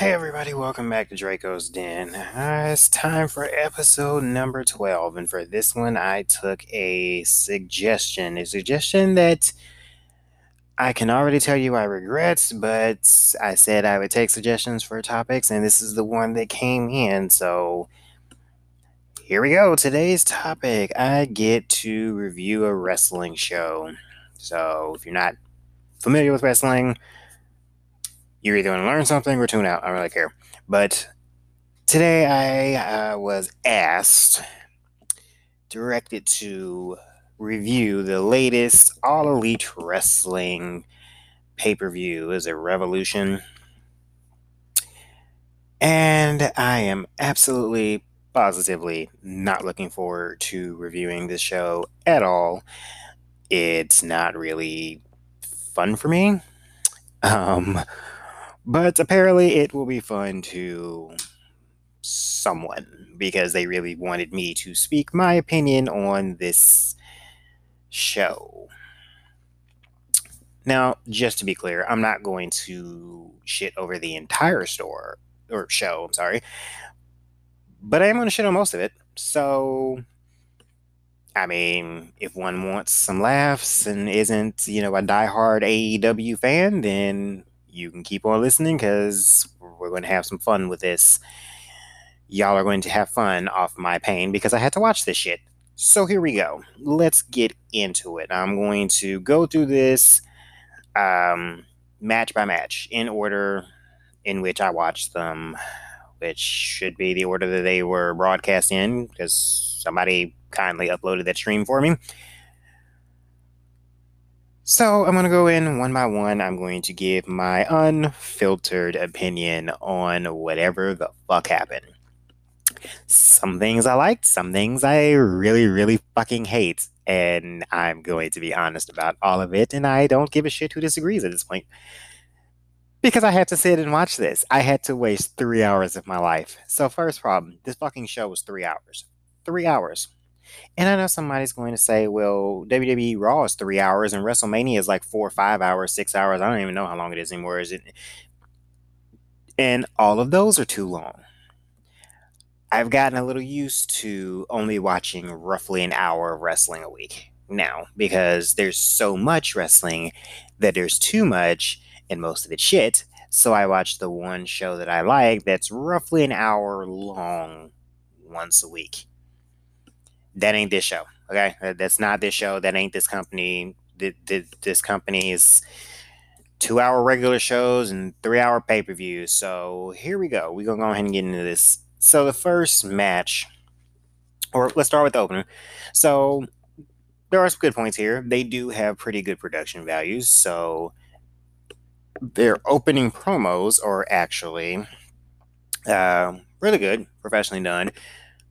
Hey everybody, welcome back to Drako's Den. Uh, it's time for episode number 12, and for this one, I took a suggestion. A suggestion that I can already tell you I regret, but I said I would take suggestions for topics, and this is the one that came in, so here we go. Today's topic I get to review a wrestling show. So if you're not familiar with wrestling, you're either going to learn something or tune out. I don't really care. But today I uh, was asked, directed to review the latest All Elite Wrestling pay per view. Is it Revolution? And I am absolutely, positively not looking forward to reviewing this show at all. It's not really fun for me. Um, but apparently, it will be fun to someone because they really wanted me to speak my opinion on this show. Now, just to be clear, I'm not going to shit over the entire store or show, I'm sorry. But I am going to shit on most of it. So, I mean, if one wants some laughs and isn't, you know, a diehard AEW fan, then you can keep on listening because we're going to have some fun with this. Y'all are going to have fun off my pain because I had to watch this shit. So here we go. Let's get into it. I'm going to go through this um, match by match in order in which I watched them, which should be the order that they were broadcast in because somebody kindly uploaded that stream for me. So I'm going to go in one by one. I'm going to give my unfiltered opinion on whatever the fuck happened. Some things I liked, some things I really, really fucking hate. And I'm going to be honest about all of it. And I don't give a shit who disagrees at this point. Because I had to sit and watch this. I had to waste three hours of my life. So, first problem this fucking show was three hours. Three hours. And I know somebody's going to say, well, WWE Raw is three hours and WrestleMania is like four, five hours, six hours. I don't even know how long it is anymore. Is it? And all of those are too long. I've gotten a little used to only watching roughly an hour of wrestling a week now because there's so much wrestling that there's too much and most of it shit. So I watch the one show that I like that's roughly an hour long once a week that ain't this show. Okay, that's not this show. That ain't this company. This company is two hour regular shows and three hour pay per views. So here we go. We're gonna go ahead and get into this. So the first match, or let's start with the opener. So there are some good points here. They do have pretty good production values. So their opening promos are actually uh, really good, professionally done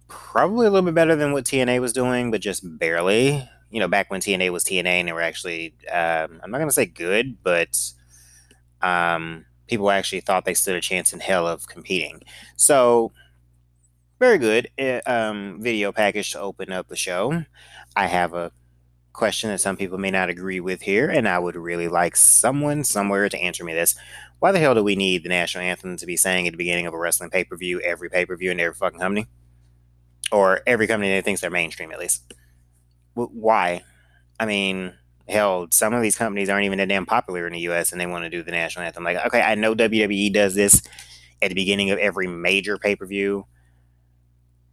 probably a little bit better than what TNA was doing, but just barely. You know, back when TNA was TNA and they were actually, um, I'm not going to say good, but um, people actually thought they stood a chance in hell of competing. So, very good eh, um, video package to open up the show. I have a question that some people may not agree with here, and I would really like someone somewhere to answer me this. Why the hell do we need the national anthem to be sang at the beginning of a wrestling pay per view, every pay per view, and every fucking company? Or every company that thinks they're mainstream at least. why? I mean, hell, some of these companies aren't even that damn popular in the U.S. and they want to do the national anthem. Like, okay, I know WWE does this at the beginning of every major pay per view,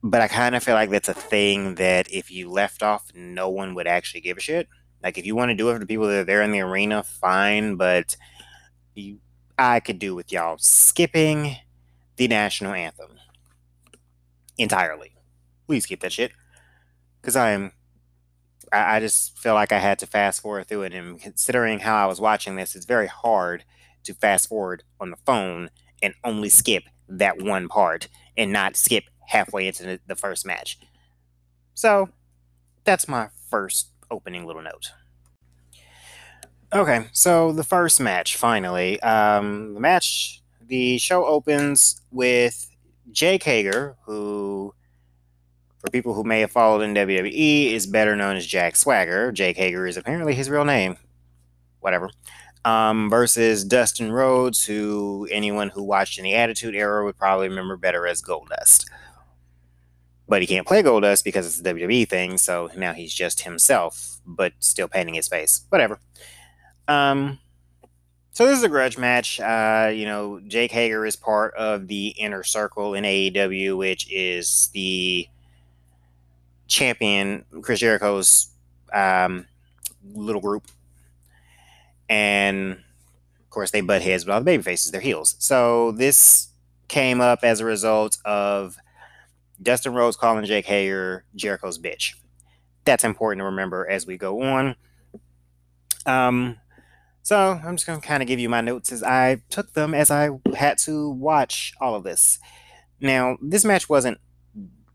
but I kind of feel like that's a thing that if you left off, no one would actually give a shit. Like, if you want to do it for the people that are there in the arena, fine, but you, I could do with y'all skipping the national anthem entirely please keep that shit. Because I am, I, I just feel like I had to fast forward through it. And considering how I was watching this, it's very hard to fast forward on the phone and only skip that one part and not skip halfway into the, first match. So that's my first opening little note. Okay, so the first match, finally. Um, the match, the show opens with Jake Hager, who for people who may have followed in WWE, is better known as Jack Swagger. Jake Hager is apparently his real name. Whatever. um, versus Dustin Rhodes, who anyone who watched in the Attitude Era would probably remember better as Goldust. But he can't play Goldust because it's a WWE thing, so now he's just himself, but still painting his face. Whatever. Um, so this is a grudge match. Uh, you know, Jake Hager is part of the inner circle in AEW, which is the champion Chris Jericho's um, little group and of course they butt heads with all the baby faces, their heels. So this came up as a result of Dustin Rhodes calling Jake Hager Jericho's bitch. That's important to remember as we go on. Um, so I'm just gonna kind of give you my notes as I took them as I had to watch all of this. Now, this match wasn't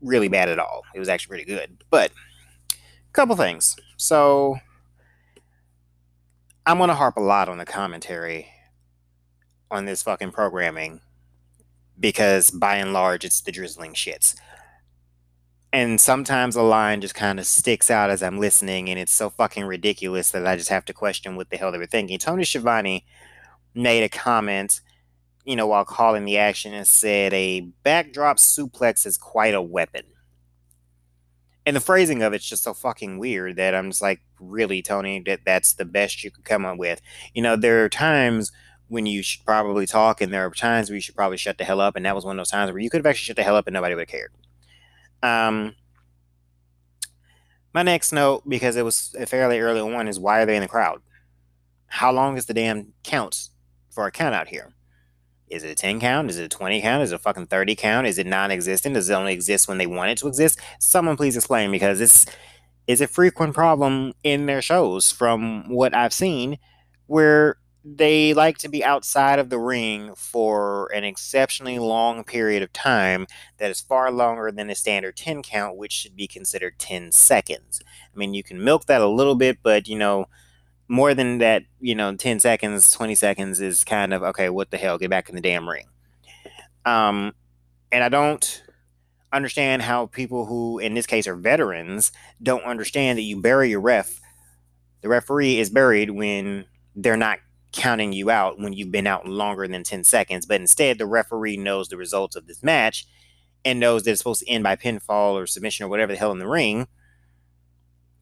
really bad at all. It was actually pretty good, but a couple things. So I'm gonna harp a lot on the commentary on this fucking programming because by and large it's the drizzling shits. And sometimes a line just kind of sticks out as I'm listening, and it's so fucking ridiculous that I just have to question what the hell they were thinking. Tony Schiavone made a comment, you know, while calling the action and said a backdrop suplex is quite a weapon and the phrasing of it's just so fucking weird that I'm just like, really, Tony, that that's the best you could come up with. You know, there are times when you should probably talk, and there are times where you should probably shut the hell up, and that was one of those times where you could have actually shut the hell up and nobody would have cared. Um, my next note, because it was fairly early on, is why are they in the crowd? How long is the damn count for a count out here? Is it a 10 count? Is it a 20 count? Is it a fucking 30 count? Is it non existent? Does it only exist when they want it to exist? Someone please explain because this is a frequent problem in their shows from what I've seen where they like to be outside of the ring for an exceptionally long period of time that is far longer than a standard 10 count, which should be considered 10 seconds. I mean, you can milk that a little bit, but you know, more than that, you know, 10 seconds, 20 seconds is kind of okay, what the hell? Get back in the damn ring. Um, and I don't understand how people who, in this case, are veterans, don't understand that you bury your ref. The referee is buried when they're not counting you out when you've been out longer than 10 seconds. But instead, the referee knows the results of this match and knows that it's supposed to end by pinfall or submission or whatever the hell in the ring.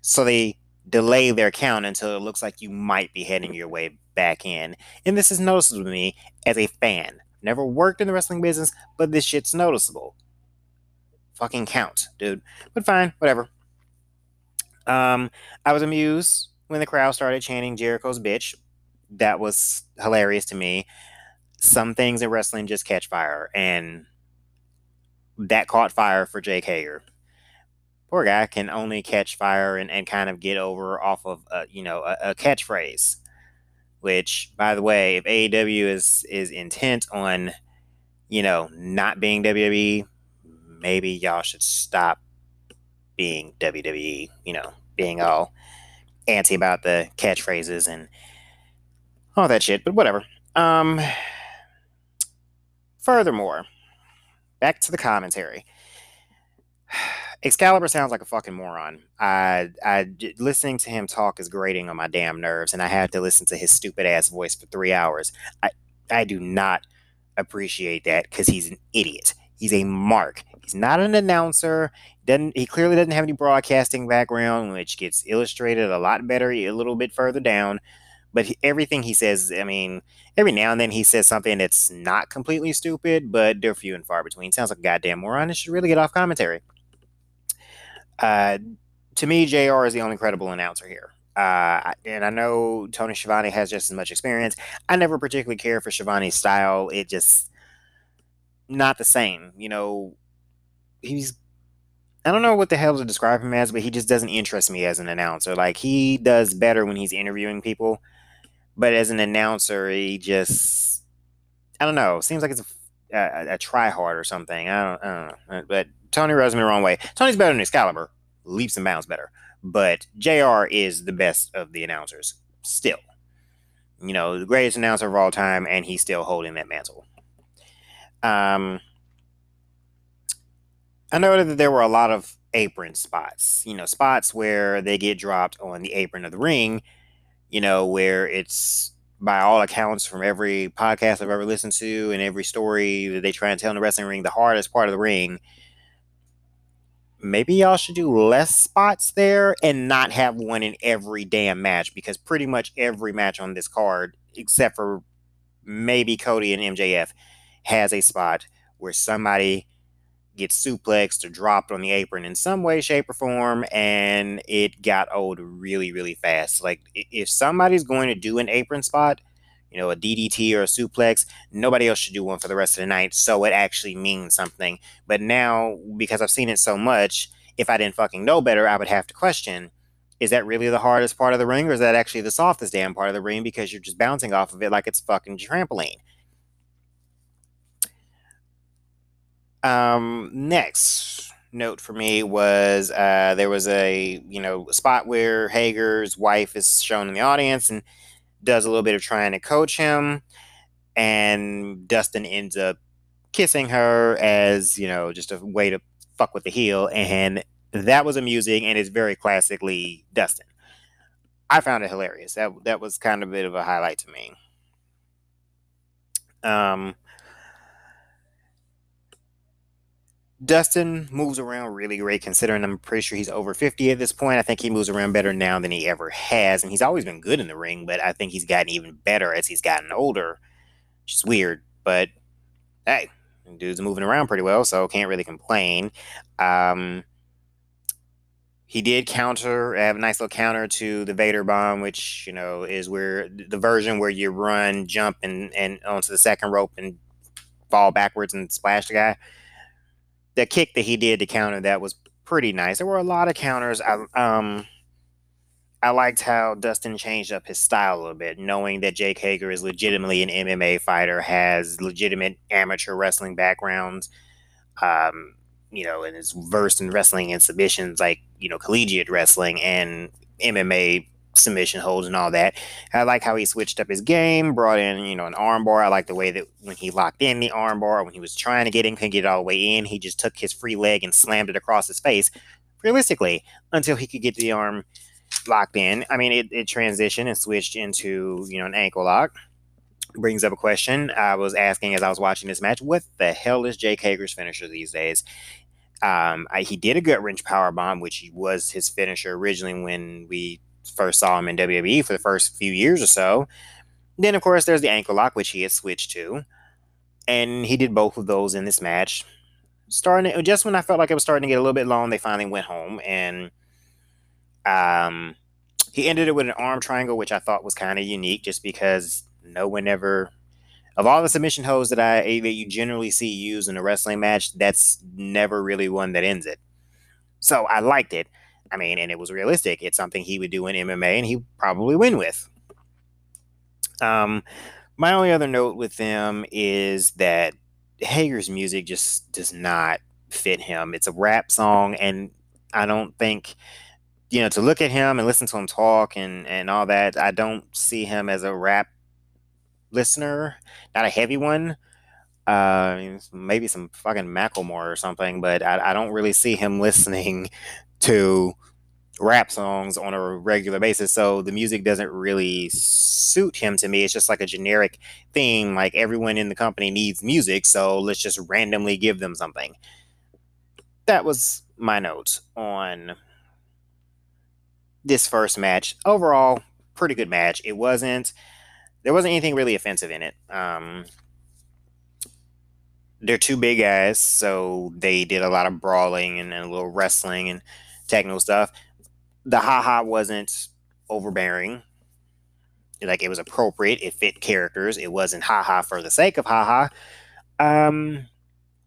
So they delay their count until it looks like you might be heading your way back in. And this is noticeable to me as a fan. Never worked in the wrestling business, but this shit's noticeable. Fucking count, dude. But fine, whatever. Um, I was amused when the crowd started chanting Jericho's bitch. That was hilarious to me. Some things in wrestling just catch fire, and that caught fire for Jake Hager poor guy can only catch fire and, and kind of get over off of a, you know a, a catchphrase which by the way if AEW is is intent on you know not being WWE maybe y'all should stop being WWE you know being all anti about the catchphrases and all that shit but whatever. Um furthermore back to the commentary Excalibur sounds like a fucking moron. I, I, listening to him talk is grating on my damn nerves, and I had to listen to his stupid ass voice for three hours. I, I do not appreciate that because he's an idiot. He's a mark. He's not an announcer. Doesn't he clearly doesn't have any broadcasting background, which gets illustrated a lot better a little bit further down. But he, everything he says, I mean, every now and then he says something that's not completely stupid, but they're few and far between. Sounds like a goddamn moron. It should really get off commentary. Uh, to me, JR is the only credible announcer here. Uh, and I know Tony Schiavone has just as much experience. I never particularly care for Schiavone's style. It just not the same. You know, he's I don't know what the hell to describe him as, but he just doesn't interest me as an announcer. Like he does better when he's interviewing people, but as an announcer, he just I don't know. Seems like it's a, a, a try hard or something. I don't, I don't know. But Tony rubs me the wrong way. Tony's better than Excalibur, leaps and bounds better. But JR is the best of the announcers still. You know, the greatest announcer of all time, and he's still holding that mantle. Um, I noted that there were a lot of apron spots, you know, spots where they get dropped on the apron of the ring, you know, where it's by all accounts, from every podcast I've ever listened to and every story that they try and tell in the wrestling ring, the hardest part of the ring. Maybe y'all should do less spots there and not have one in every damn match because pretty much every match on this card, except for maybe Cody and MJF, has a spot where somebody gets suplexed or dropped on the apron in some way, shape, or form, and it got old really, really fast. Like if somebody's going to do an apron spot, you know, a DDT or a suplex, nobody else should do one for the rest of the night. So it actually means something. But now, because I've seen it so much, if I didn't fucking know better, I would have to question is that really the hardest part of the ring, or is that actually the softest damn part of the ring because you're just bouncing off of it like it's fucking trampoline? Um, next note for me was uh, there was a you know spot where Hager's wife is shown in the audience and does a little bit of trying to coach him, and Dustin ends up kissing her as you know just a way to fuck with the heel, and that was amusing and it's very classically Dustin. I found it hilarious. That that was kind of a bit of a highlight to me. Um, Dustin moves around really great considering I'm pretty sure he's over 50 at this point. I think he moves around better now than he ever has. And he's always been good in the ring, but I think he's gotten even better as he's gotten older. Which is weird, but hey, dude's moving around pretty well, so can't really complain. Um, he did counter, have a nice little counter to the Vader bomb, which, you know, is where the version where you run, jump, and, and onto the second rope and fall backwards and splash the guy the kick that he did to counter that was pretty nice. There were a lot of counters. I um I liked how Dustin changed up his style a little bit, knowing that Jake Hager is legitimately an MMA fighter, has legitimate amateur wrestling backgrounds, um, you know, and is versed in wrestling and submissions like, you know, collegiate wrestling and MMA submission holds and all that. I like how he switched up his game, brought in, you know, an armbar. I like the way that when he locked in the armbar, when he was trying to get in, couldn't get it all the way in, he just took his free leg and slammed it across his face, realistically, until he could get the arm locked in. I mean, it, it transitioned and switched into, you know, an ankle lock. Brings up a question I was asking as I was watching this match. What the hell is Jake Hager's finisher these days? Um, I, he did a gut wrench power bomb, which was his finisher originally when we first saw him in WWE for the first few years or so. Then, of course, there's the ankle lock, which he had switched to. And he did both of those in this match. Starting just when I felt like it was starting to get a little bit long, they finally went home and um, he ended it with an arm triangle, which I thought was kind of unique, just because no one ever, of all the submission holds that I that you generally see used in a wrestling match, that's never really one that ends it. So I liked it. I mean, and it was realistic. It's something he would do in MMA and he probably win with. Um, my only other note with them is that Hager's music just does not fit him. It's a rap song, and I don't think, you know, to look at him and listen to him talk and and all that, I don't see him as a rap listener, not a heavy one. Uh, maybe some fucking Macklemore or something, but I, I don't really see him listening to rap songs on a regular basis. So the music doesn't really suit him to me. It's just like a generic thing. Like everyone in the company needs music. So let's just randomly give them something. That was my notes on this first match. Overall, pretty good match. It wasn't, there wasn't anything really offensive in it. Um, they're two big guys, so they did a lot of brawling and, and a little wrestling and technical stuff. The haha wasn't overbearing. Like it was appropriate. It fit characters. It wasn't haha for the sake of haha. Um,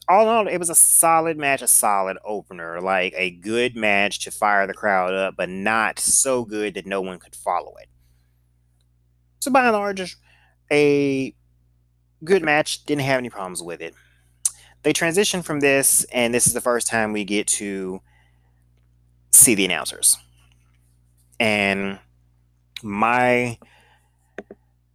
all in all, it was a solid match, a solid opener, like a good match to fire the crowd up, but not so good that no one could follow it. So by and large, a good match. Didn't have any problems with it. They transitioned from this, and this is the first time we get to see the announcers. And my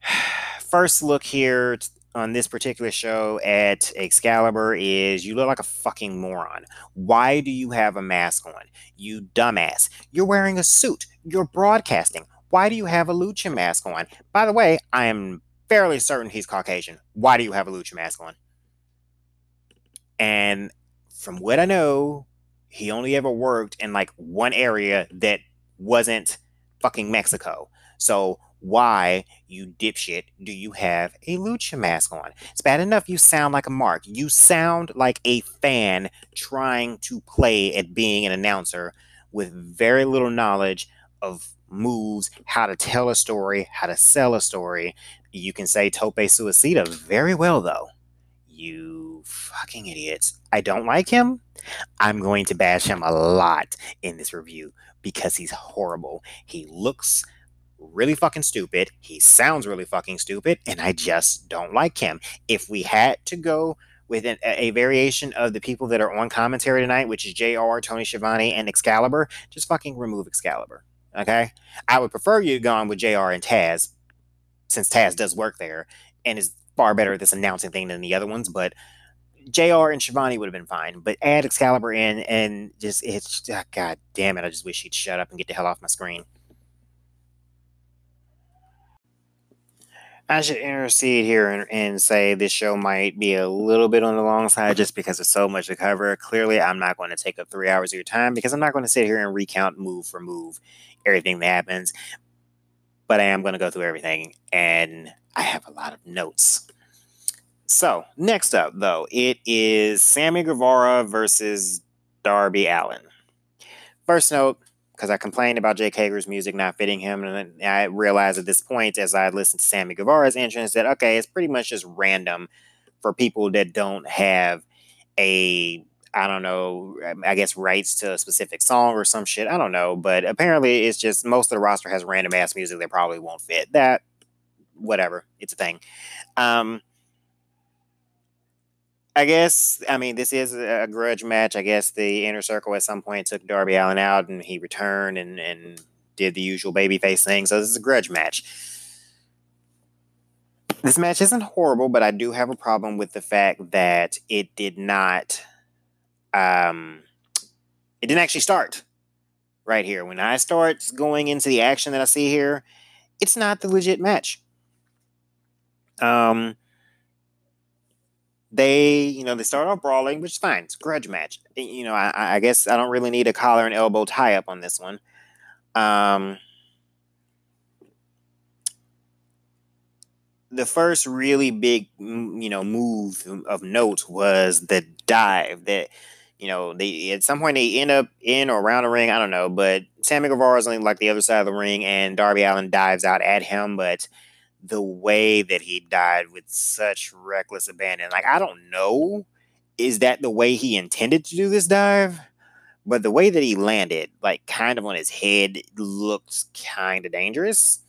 first look here on this particular show at Excalibur is you look like a fucking moron. Why do you have a mask on? You dumbass. You're wearing a suit. You're broadcasting. Why do you have a lucha mask on? By the way, I am fairly certain he's Caucasian. Why do you have a lucha mask on? And from what I know, he only ever worked in like one area that wasn't fucking Mexico. So why, you dipshit, do you have a lucha mask on? It's bad enough you sound like a mark. You sound like a fan trying to play at being an announcer with very little knowledge of moves, how to tell a story, how to sell a story. You can say tope suicida very well, though. You fucking idiots. I don't like him. I'm going to bash him a lot in this review because he's horrible. He looks really fucking stupid. He sounds really fucking stupid, and I just don't like him. If we had to go with an, a variation of the people that are on commentary tonight, which is JR, Tony Schiavone, and Excalibur, just fucking remove Excalibur. Okay? I would prefer you gone with JR and Taz, since Taz does work there and is far better at this announcing thing than the other ones, but JR and Schiavone would have been fine. But add Excalibur in and just, it's, oh, God damn it, I just wish he'd shut up and get the hell off my screen. I should intercede here and, and, say this show might be a little bit on the long side just because there's so much to cover. Clearly, I'm not going to take up three hours of your time because I'm not going to sit here and recount move for move everything that happens. But I am going to go through everything, and I have a lot of notes. So, next up, though, it is Sammy Guevara versus Darby Allin. First note because I complained about Jake Hager's music not fitting him, and I realized at this point, as I listened to Sammy Guevara's entrance, that okay, it's pretty much just random for people that don't have a I don't know, I guess rights to a specific song or some shit. I don't know, but apparently it's just most of the roster has random ass music that probably won't fit. That whatever, it's a thing. Um, I guess I mean this is a grudge match. I guess the inner circle at some point took Darby Allin out, and he returned and and did the usual babyface thing. So this is a grudge match. This match isn't horrible, but I do have a problem with the fact that it did not. Um, it didn't actually start right here. When I start going into the action that I see here, it's not the legit match. Um they, you know, they start off brawling, which is fine. It's a grudge match. You know, I, I guess I don't really need a collar and elbow tie up on this one. Um, the first really big, you know, move of note was the dive that, you know, they at some point they end up in or around the ring. I don't know, but Sammy Guevara is on like the other side of the ring, and Darby Allin dives out at him, but the way that he died with such reckless abandon. Like, I don't know, is that the way he intended to do this dive? But the way that he landed, like kind of on his head, looked kind of dangerous.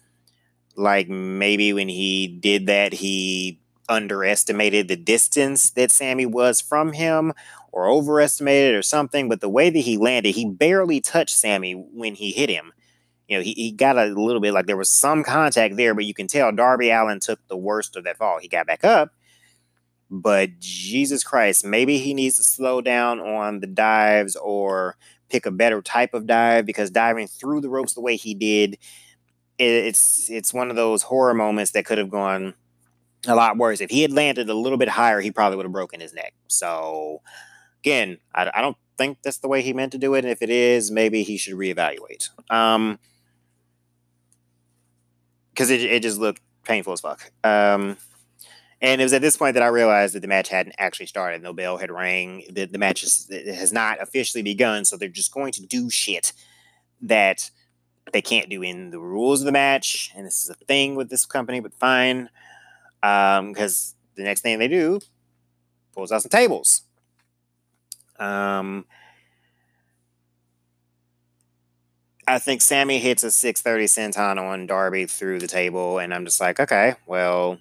Like maybe when he did that, he underestimated the distance that Sammy was from him or overestimated or something. But the way that he landed, he barely touched Sammy when he hit him you know, he, he got a little bit like there was some contact there, but you can tell Darby Allin took the worst of that fall. He got back up, but Jesus Christ, maybe he needs to slow down on the dives or pick a better type of dive because diving through the ropes the way he did, it's it's one of those horror moments that could have gone a lot worse. If he had landed a little bit higher, he probably would have broken his neck. So again, I, I don't think that's the way he meant to do it. And if it is, maybe he should reevaluate. Um, because it, it just looked painful as fuck. Um, and it was at this point that I realized that the match hadn't actually started. No bell had rang. The, the match is, has not officially begun. So they're just going to do shit that they can't do in the rules of the match. And this is a thing with this company, but fine. Because um, the next thing they do pulls out some tables. Um, I think Sammy hits a 630 senton on Darby through the table, and I'm just like, okay, well,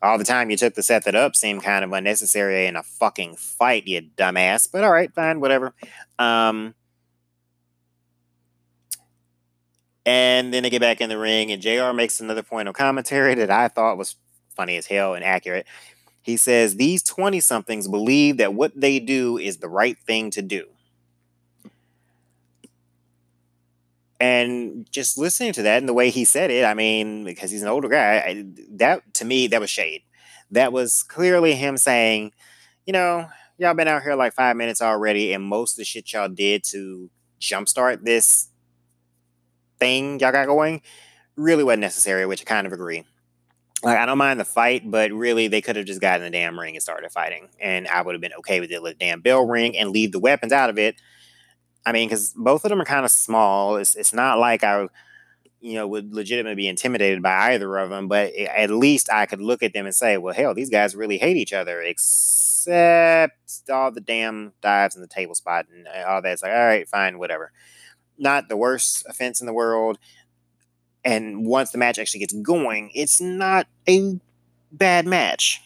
all the time you took to set that up seemed kind of unnecessary in a fucking fight, you dumbass. But all right, fine, whatever. Um, and then they get back in the ring, and JR makes another point of commentary that I thought was funny as hell and accurate. He says, These 20 somethings believe that what they do is the right thing to do. And just listening to that and the way he said it, I mean, because he's an older guy, I, that to me, that was shade. That was clearly him saying, you know, y'all been out here like five minutes already, and most of the shit y'all did to jumpstart this thing y'all got going really wasn't necessary, which I kind of agree. Like, I don't mind the fight, but really, they could have just gotten the damn ring and started fighting, and I would have been okay with it. Let the damn bell ring and leave the weapons out of it. I mean, because both of them are kind of small. It's it's not like I, you know, would legitimately be intimidated by either of them. But at least I could look at them and say, well, hell, these guys really hate each other, except all the damn dives in the table spot and all that. It's like, all right, fine, whatever. Not the worst offense in the world and once the match actually gets going, it's not a bad match.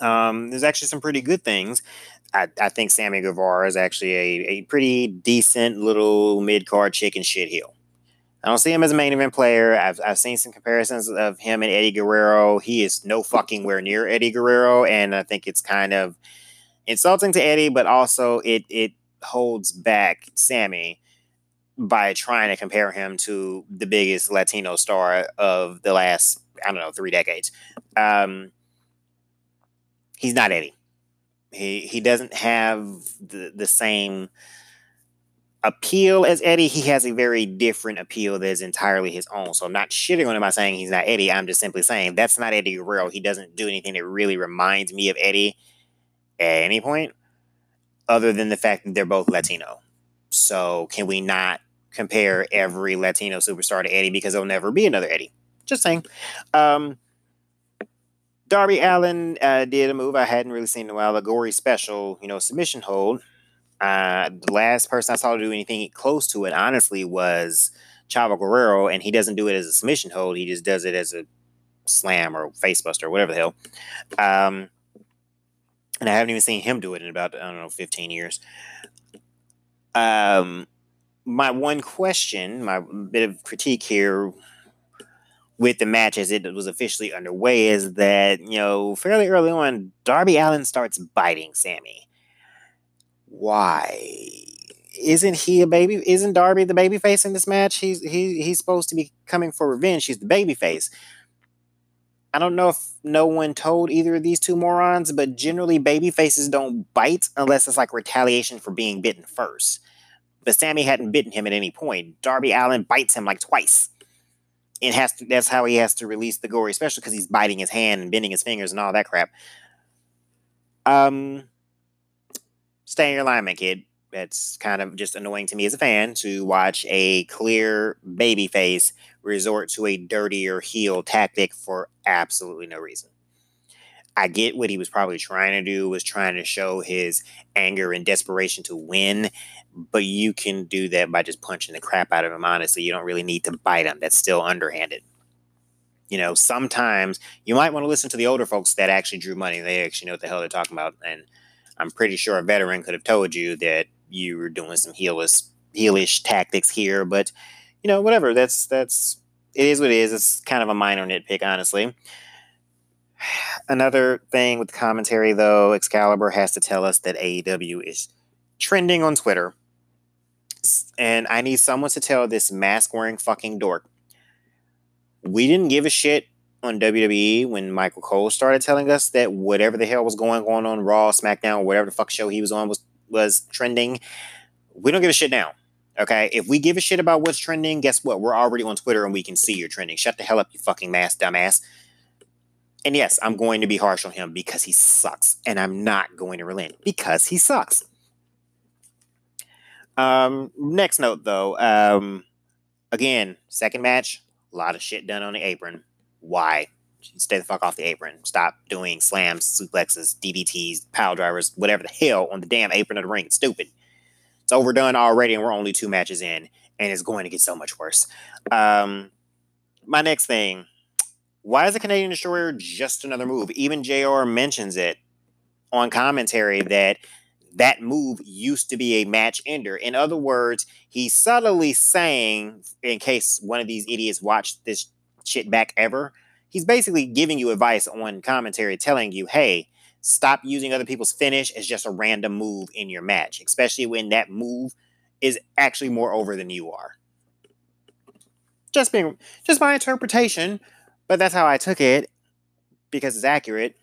Um, there's actually some pretty good things. I, I think Sammy Guevara is actually a, a pretty decent little mid card chicken shit heel. I don't see him as a main event player. I've, I've seen some comparisons of him and Eddie Guerrero. He is no fucking where near Eddie Guerrero, and I think it's kind of insulting to Eddie, but also it it holds back Sammy by trying to compare him to the biggest Latino star of the last, I don't know, three decades. Um, he's not Eddie. He he doesn't have the, the same appeal as Eddie. He has a very different appeal that is entirely his own. So I'm not shitting on him by saying he's not Eddie. I'm just simply saying that's not Eddie Guerrero. He doesn't do anything that really reminds me of Eddie at any point, other than the fact that they're both Latino. So can we not compare every Latino superstar to Eddie because there'll never be another Eddie. Just saying. Um, Darby Allin uh, did a move I hadn't really seen in a while, a gory special, you know, submission hold. Uh, the last person I saw do anything close to it, honestly, was Chavo Guerrero, and he doesn't do it as a submission hold. He just does it as a slam or facebuster or whatever the hell. Um, and I haven't even seen him do it in about, I don't know, 15 years. Um, my one question, my bit of critique here with the match as it was officially underway is that, you know, fairly early on, Darby Allin starts biting Sammy. Why? Isn't he a baby? Isn't Darby the baby face in this match? He's he he's supposed to be coming for revenge. He's the baby face. I don't know if no one told either of these two morons, but generally baby faces don't bite unless it's like retaliation for being bitten first. But Sammy hadn't bitten him at any point. Darby Allin bites him like twice. And has to, that's how he has to release the gory, especially because he's biting his hand and bending his fingers and all that crap. Um, stay in your alignment, kid. It's kind of just annoying to me as a fan to watch a clear baby face resort to a dirtier heel tactic for absolutely no reason. I get what he was probably trying to do was trying to show his anger and desperation to win, but you can do that by just punching the crap out of him honestly. You don't really need to bite him. That's still underhanded. You know, sometimes you might want to listen to the older folks that actually drew money. They actually know what the hell they're talking about. And I'm pretty sure a veteran could have told you that you were doing some heelish heelish tactics here, but you know, whatever. That's that's it is what it is. It's kind of a minor nitpick, honestly. Another thing with commentary, though, Excalibur has to tell us that AEW is trending on Twitter. And I need someone to tell this mask wearing fucking dork. We didn't give a shit on WWE when Michael Cole started telling us that whatever the hell was going on on Raw, SmackDown, whatever the fuck show he was on was was trending. We don't give a shit now. Okay, if we give a shit about what's trending, guess what? We're already on Twitter and we can see you're trending. Shut the hell up, you fucking mask dumbass. And yes, I'm going to be harsh on him because he sucks. And I'm not going to relent because he sucks. Um, next note though, um, again, second match, a lot of shit done on the apron. Why? Stay the fuck off the apron. Stop doing slams, suplexes, DDTs, power drivers, whatever the hell on the damn apron of the ring. It's stupid. It's overdone already, and we're only two matches in, and it's going to get so much worse. Um, my next thing why is the Canadian Destroyer just another move? Even JR mentions it on commentary that that move used to be a match ender. In other words, he's subtly saying, in case one of these idiots watched this shit back ever, he's basically giving you advice on commentary, telling you, hey, stop using other people's finish as just a random move in your match, especially when that move is actually more over than you are. Just being just my interpretation, but that's how I took it because it's accurate.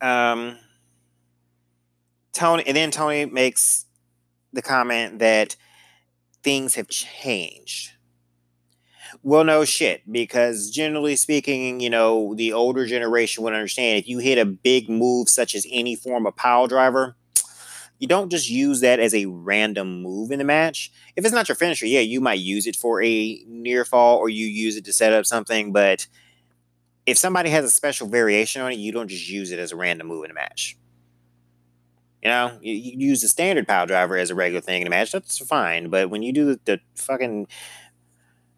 Um, Tony, and then Tony makes the comment that things have changed. Well, no shit, because generally speaking, you know, the older generation would understand if you hit a big move such as any form of pile driver, you don't just use that as a random move in the match. If it's not your finisher, yeah, you might use it for a near fall or you use it to set up something, but if somebody has a special variation on it, you don't just use it as a random move in a match. You know, you, you use the standard pile driver as a regular thing in a match, that's fine. But when you do the, the fucking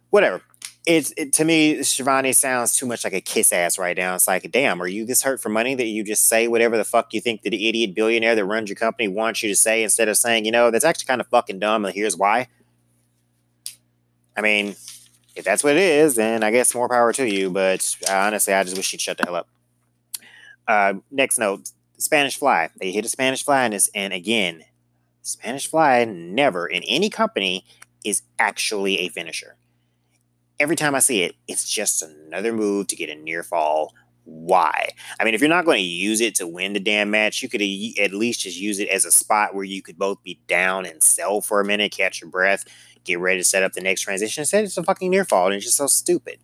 whatever, it's it, to me, Schiavone sounds too much like a kiss ass right now. It's like, damn, are you this hurt for money that you just say whatever the fuck you think that the idiot billionaire that runs your company wants you to say instead of saying, you know, that's actually kind of fucking dumb and here's why? I mean, if that's what it is, then I guess more power to you. But uh, honestly, I just wish you'd shut the hell up. Uh, next note Spanish Fly. They hit a Spanish Fly and again, Spanish Fly never in any company is actually a finisher. Every time I see it, it's just another move to get a near fall. Why? I mean, if you're not going to use it to win the damn match, you could at least just use it as a spot where you could both be down and sell for a minute, catch your breath, get ready to set up the next transition. Instead, it's a fucking near fall, and it's just so stupid.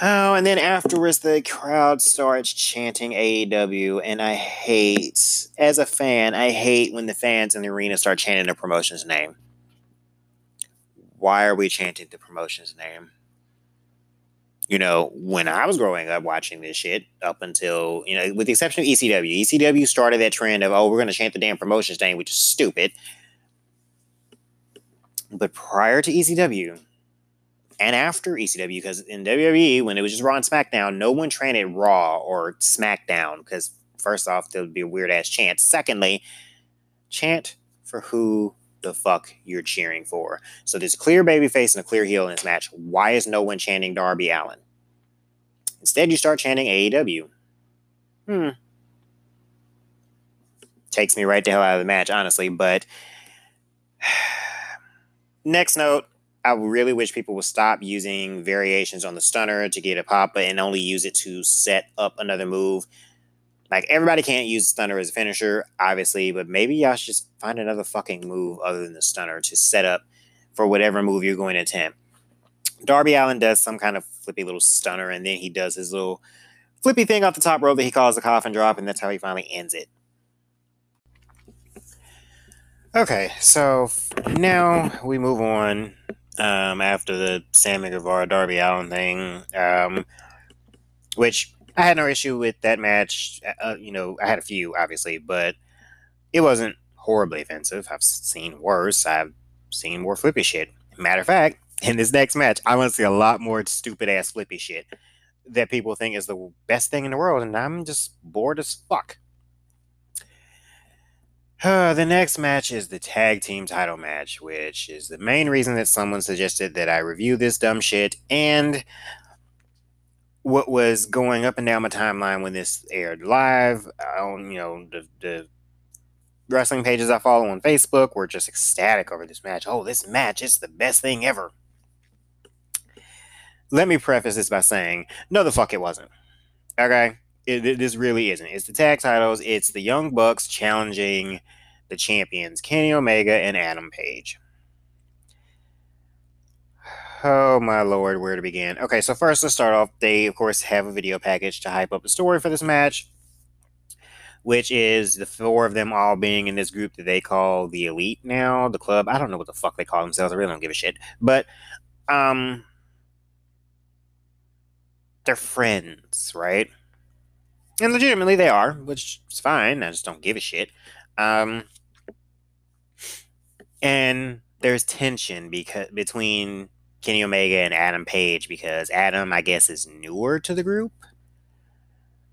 Oh, and then afterwards, the crowd starts chanting AEW, and I hate, as a fan, I hate when the fans in the arena start chanting a promotion's name. Why are we chanting the promotion's name? you know, when I was growing up watching this shit, up until, you know, with the exception of ECW, ECW started that trend of, oh, we're going to chant the damn promotions name, which is stupid. But prior to ECW and after ECW, because in WWE, when it was just Raw and SmackDown, no one chanted Raw or SmackDown, because first off, there would be a weird ass chant. Secondly, chant for who the fuck you're cheering for. So there's a clear babyface and a clear heel in this match. Why is no one chanting Darby Allin? Instead, you start chanting AEW. Hmm. Takes me right the hell out of the match, honestly. But next note, I really wish people would stop using variations on the stunner to get a pop and only use it to set up another move. Like everybody can't use stunner as a finisher, obviously, but maybe y'all should just find another fucking move other than the stunner to set up for whatever move you're going to attempt. Darby Allin does some kind of flippy little stunner, and then he does his little flippy thing off the top rope that he calls the coffin drop, and that's how he finally ends it. Okay, so now we move on um, after the Sammy Guevara Darby Allin thing, um, which I had no issue with that match. Uh, uh, you know, I had a few, obviously, but it wasn't horribly offensive. I've seen worse. I've seen more flippy shit. Matter of fact, in this next match, I want to see a lot more stupid ass flippy shit that people think is the best thing in the world, and I'm just bored as fuck. Uh, the next match is the tag team title match, which is the main reason that someone suggested that I review this dumb shit. And what was going up and down my timeline when this aired live on you know the, the wrestling pages I follow on Facebook were just ecstatic over this match. Oh, this match is the best thing ever. Let me preface this by saying, no, the fuck it wasn't. Okay, it, it, this really isn't. It's the tag titles. It's the Young Bucks challenging the champions Kenny Omega and Adam Page. Oh my lord, where to begin? Okay, so first let's start off. They, of course, have a video package to hype up the story for this match, which is the four of them all being in this group that they call the Elite now, the club. I don't know what the fuck they call themselves. I really don't give a shit. But, um, they're friends, right? And legitimately they are, which is fine. I just don't give a shit. Um, and there's tension because between Kenny Omega and Adam Page because Adam, I guess, is newer to the group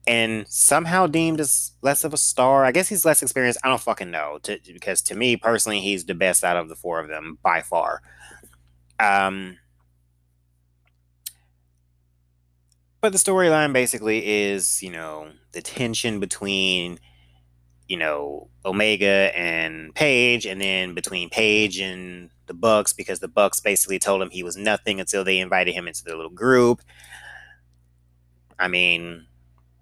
and somehow deemed as less of a star. I guess he's less experienced. I don't fucking know. To, because to me personally, he's the best out of the four of them by far. Um, but the storyline basically is, you know, the tension between, you know, Omega and Page, and then between Page and the Bucks because the Bucks basically told him he was nothing until they invited him into their little group. I mean,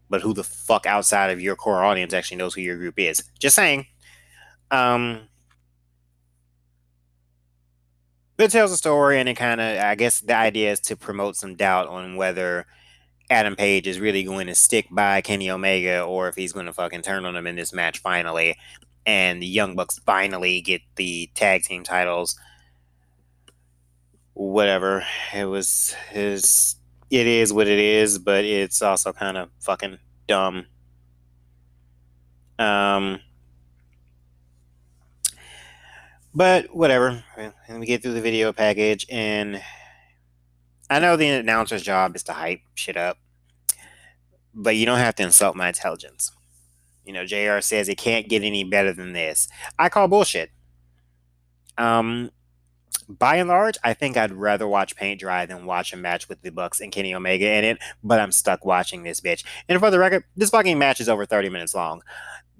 but who the fuck outside of your core audience actually knows who your group is? Just saying. Um, it tells a story, and it kind of, I guess, the idea is to promote some doubt on whether Adam Page is really going to stick by Kenny Omega or if he's going to fucking turn on him in this match finally, and the Young Bucks finally get the tag team titles. Whatever. It was his. It is what it is, but it's also kind of fucking dumb. Um. But whatever. And we get through the video package, and I know the announcer's job is to hype shit up, but you don't have to insult my intelligence. You know, JR says it can't get any better than this. I call bullshit. Um, by and large, I think I'd rather watch paint dry than watch a match with the Bucks and Kenny Omega in it, but I'm stuck watching this bitch. And for the record, this fucking match is over 30 minutes long.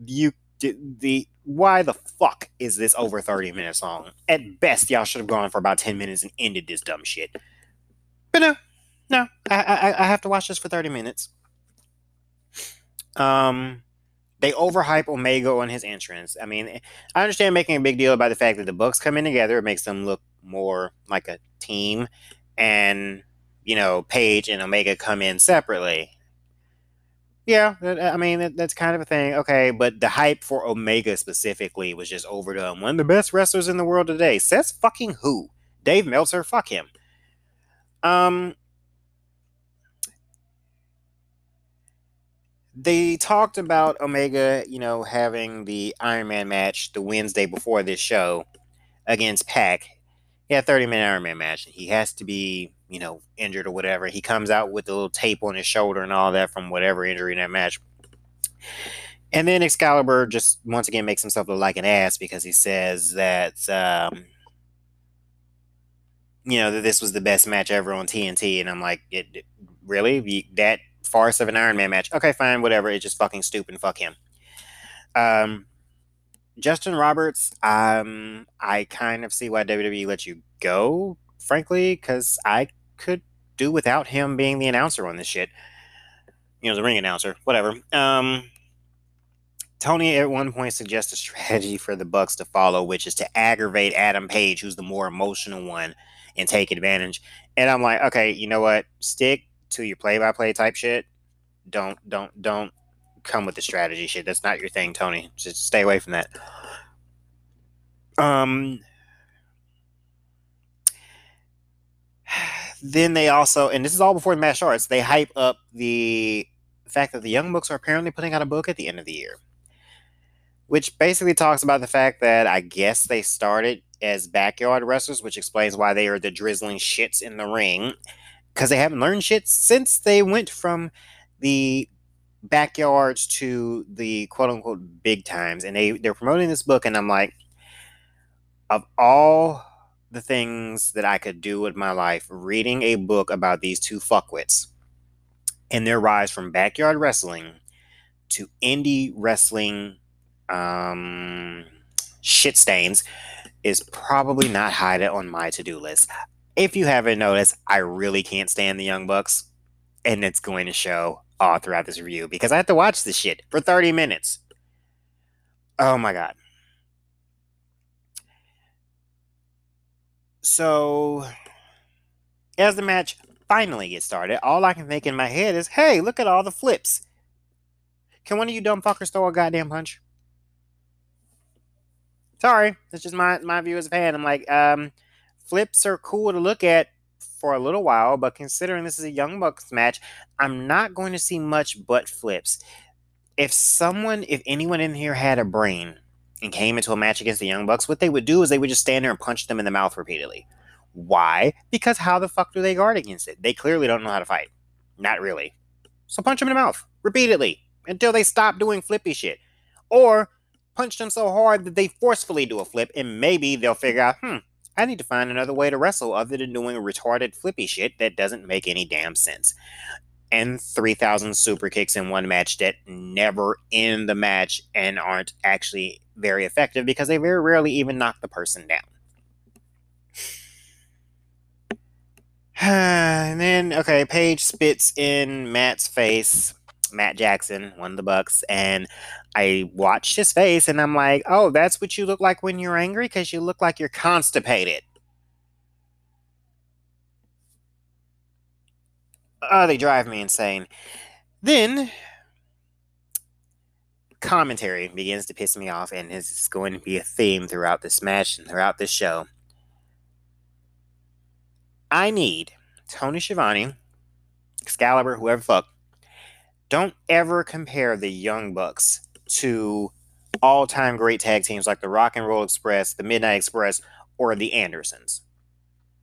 You the why the fuck is this over 30 minutes long? At best, y'all should have gone for about 10 minutes and ended this dumb shit. But no, no, I, I, I have to watch this for 30 minutes. Um, they overhype Omega on his entrance. I mean, I understand making a big deal about the fact that the Bucks come in together. It makes them look more like a team, and you know, Page and Omega come in separately. Yeah, I mean that's kind of a thing. Okay, but the hype for Omega specifically was just overdone. One of the best wrestlers in the world today. Says fucking who? Dave Meltzer. Fuck him. Um, they talked about Omega, you know, having the Iron Man match the Wednesday before this show against Pac. Yeah, 30 minute Iron Man match. He has to be you know, injured or whatever. He comes out with a little tape on his shoulder and all that from whatever injury in that match. And then Excalibur just once again makes himself look like an ass because he says that, um, you know, that this was the best match ever on TNT. And I'm like, it, it really? That farce of an Iron Man match? Okay, fine, whatever. It's just fucking stupid. Fuck him. Um, Justin Roberts, um, I kind of see why WWE let you go, frankly, because I could do without him being the announcer on this shit. You know, the ring announcer, whatever. Um, Tony at one point suggests a strategy for the Bucks to follow, which is to aggravate Adam Page, who's the more emotional one, and take advantage. And I'm like, okay, you know what? Stick to your play-by-play type shit. Don't, don't, don't come with the strategy shit. That's not your thing, Tony. Just stay away from that. Um, then they also, and this is all before the match starts, they hype up the fact that the Young Bucks are apparently putting out a book at the end of the year, which basically talks about the fact that I guess they started as backyard wrestlers, which explains why they are the drizzling shits in the ring, because they haven't learned shit since they went from the backyards to the quote unquote big times, and they they're promoting this book, and I'm like, of all the things that I could do with my life reading a book about these two fuckwits and their rise from backyard wrestling to indie wrestling um, shit stains is probably not high on my to-do list. If you haven't noticed, I really can't stand the Young Bucks, and it's going to show all throughout this review because I have to watch this shit for 30 minutes. Oh my god. So, as the match finally gets started, all I can think in my head is, hey, look at all the flips. Can one of you dumb fuckers throw a goddamn punch? Sorry, that's just my, my view as a fan. I'm like, um, flips are cool to look at for a little while, but considering this is a Young Bucks match, I'm not going to see much butt flips. If someone, if anyone in here had a brain, and came into a match against the Young Bucks, what they would do is they would just stand there and punch them in the mouth repeatedly. Why? Because how the fuck do they guard against it? They clearly don't know how to fight. Not really. So punch them in the mouth repeatedly until they stop doing flippy shit. Or punch them so hard that they forcefully do a flip and maybe they'll figure out, hmm, I need to find another way to wrestle other than doing retarded flippy shit that doesn't make any damn sense. And 3,000 super kicks in one match that never end the match and aren't actually very effective because they very rarely even knock the person down. and then, okay, Page spits in Matt's face Matt Jackson, one of the Bucks, and I watched his face and I'm like, oh, that's what you look like when you're angry because you look like you're constipated. Oh, they drive me insane. Then commentary begins to piss me off, and it's going to be a theme throughout this match and throughout this show. I need Tony Schiavone, Excalibur, whoever fuck. Don't ever compare the Young Bucks to all-time great tag teams like the Rock and Roll Express, the Midnight Express, or the Andersons.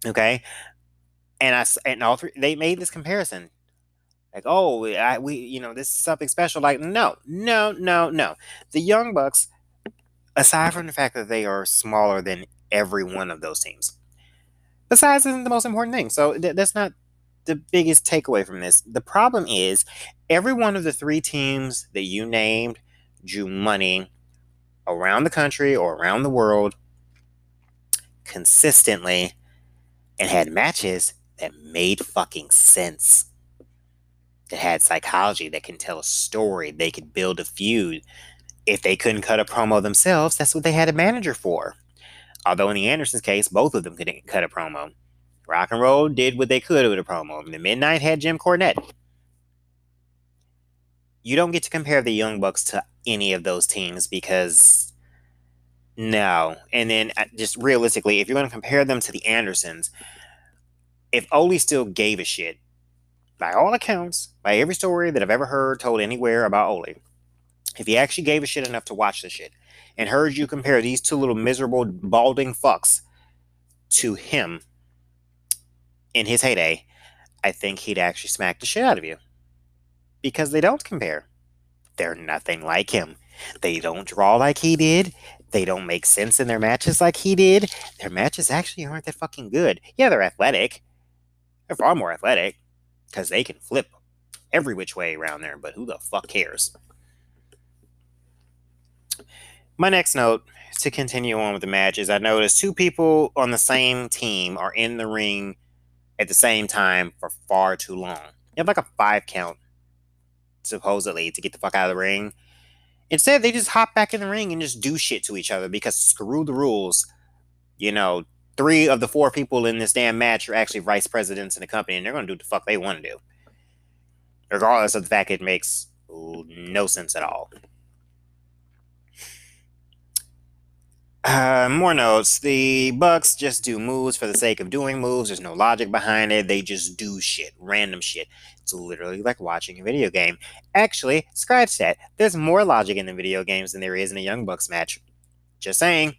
Okay, and I and all three they made this comparison. Like oh I, we you know this is something special like no no no no. The young bucks aside from the fact that they are smaller than every one of those teams the size isn't the most important thing. So th- that's not the biggest takeaway from this the problem is every one of the three teams that you named drew money around the country or around the world consistently and had matches that made fucking sense that had psychology, that can tell a story, they could build a feud. If they couldn't cut a promo themselves, that's what they had a manager for. Although in the Andersons case, both of them couldn't cut a promo. Rock and Roll did what they could with a promo. The Midnight had Jim Cornette. You don't get to compare the Young Bucks to any of those teams because no. And then uh, just realistically, if you're going to compare them to the Andersons, if Ole still gave a shit, by all accounts, by every story that I've ever heard told anywhere about Ole, if he actually gave a shit enough to watch the shit and heard you compare these two little miserable balding fucks to him in his heyday, I think he'd actually smack the shit out of you. Because they don't compare. They're nothing like him. They don't draw like he did. They don't make sense in their matches like he did. Their matches actually aren't that fucking good. Yeah, they're athletic. They're far more athletic because they can flip every which way around there, but who the fuck cares? My next note to continue on with the match is I noticed two people on the same team are in the ring at the same time for far too long. You have like a five count, supposedly, to get the fuck out of the ring. Instead, they just hop back in the ring and just do shit to each other because screw the rules. You know, three of the four people in this damn match are actually vice presidents in the company, and they're going to do the fuck they want to do, regardless of the fact it makes no sense at all. Uh, more notes. The Bucks just do moves for the sake of doing moves. There's no logic behind it. They just do shit, random shit. It's literally like watching a video game. Actually, scratch that. There's more logic in the video games than there is in a Young Bucks match. Just saying.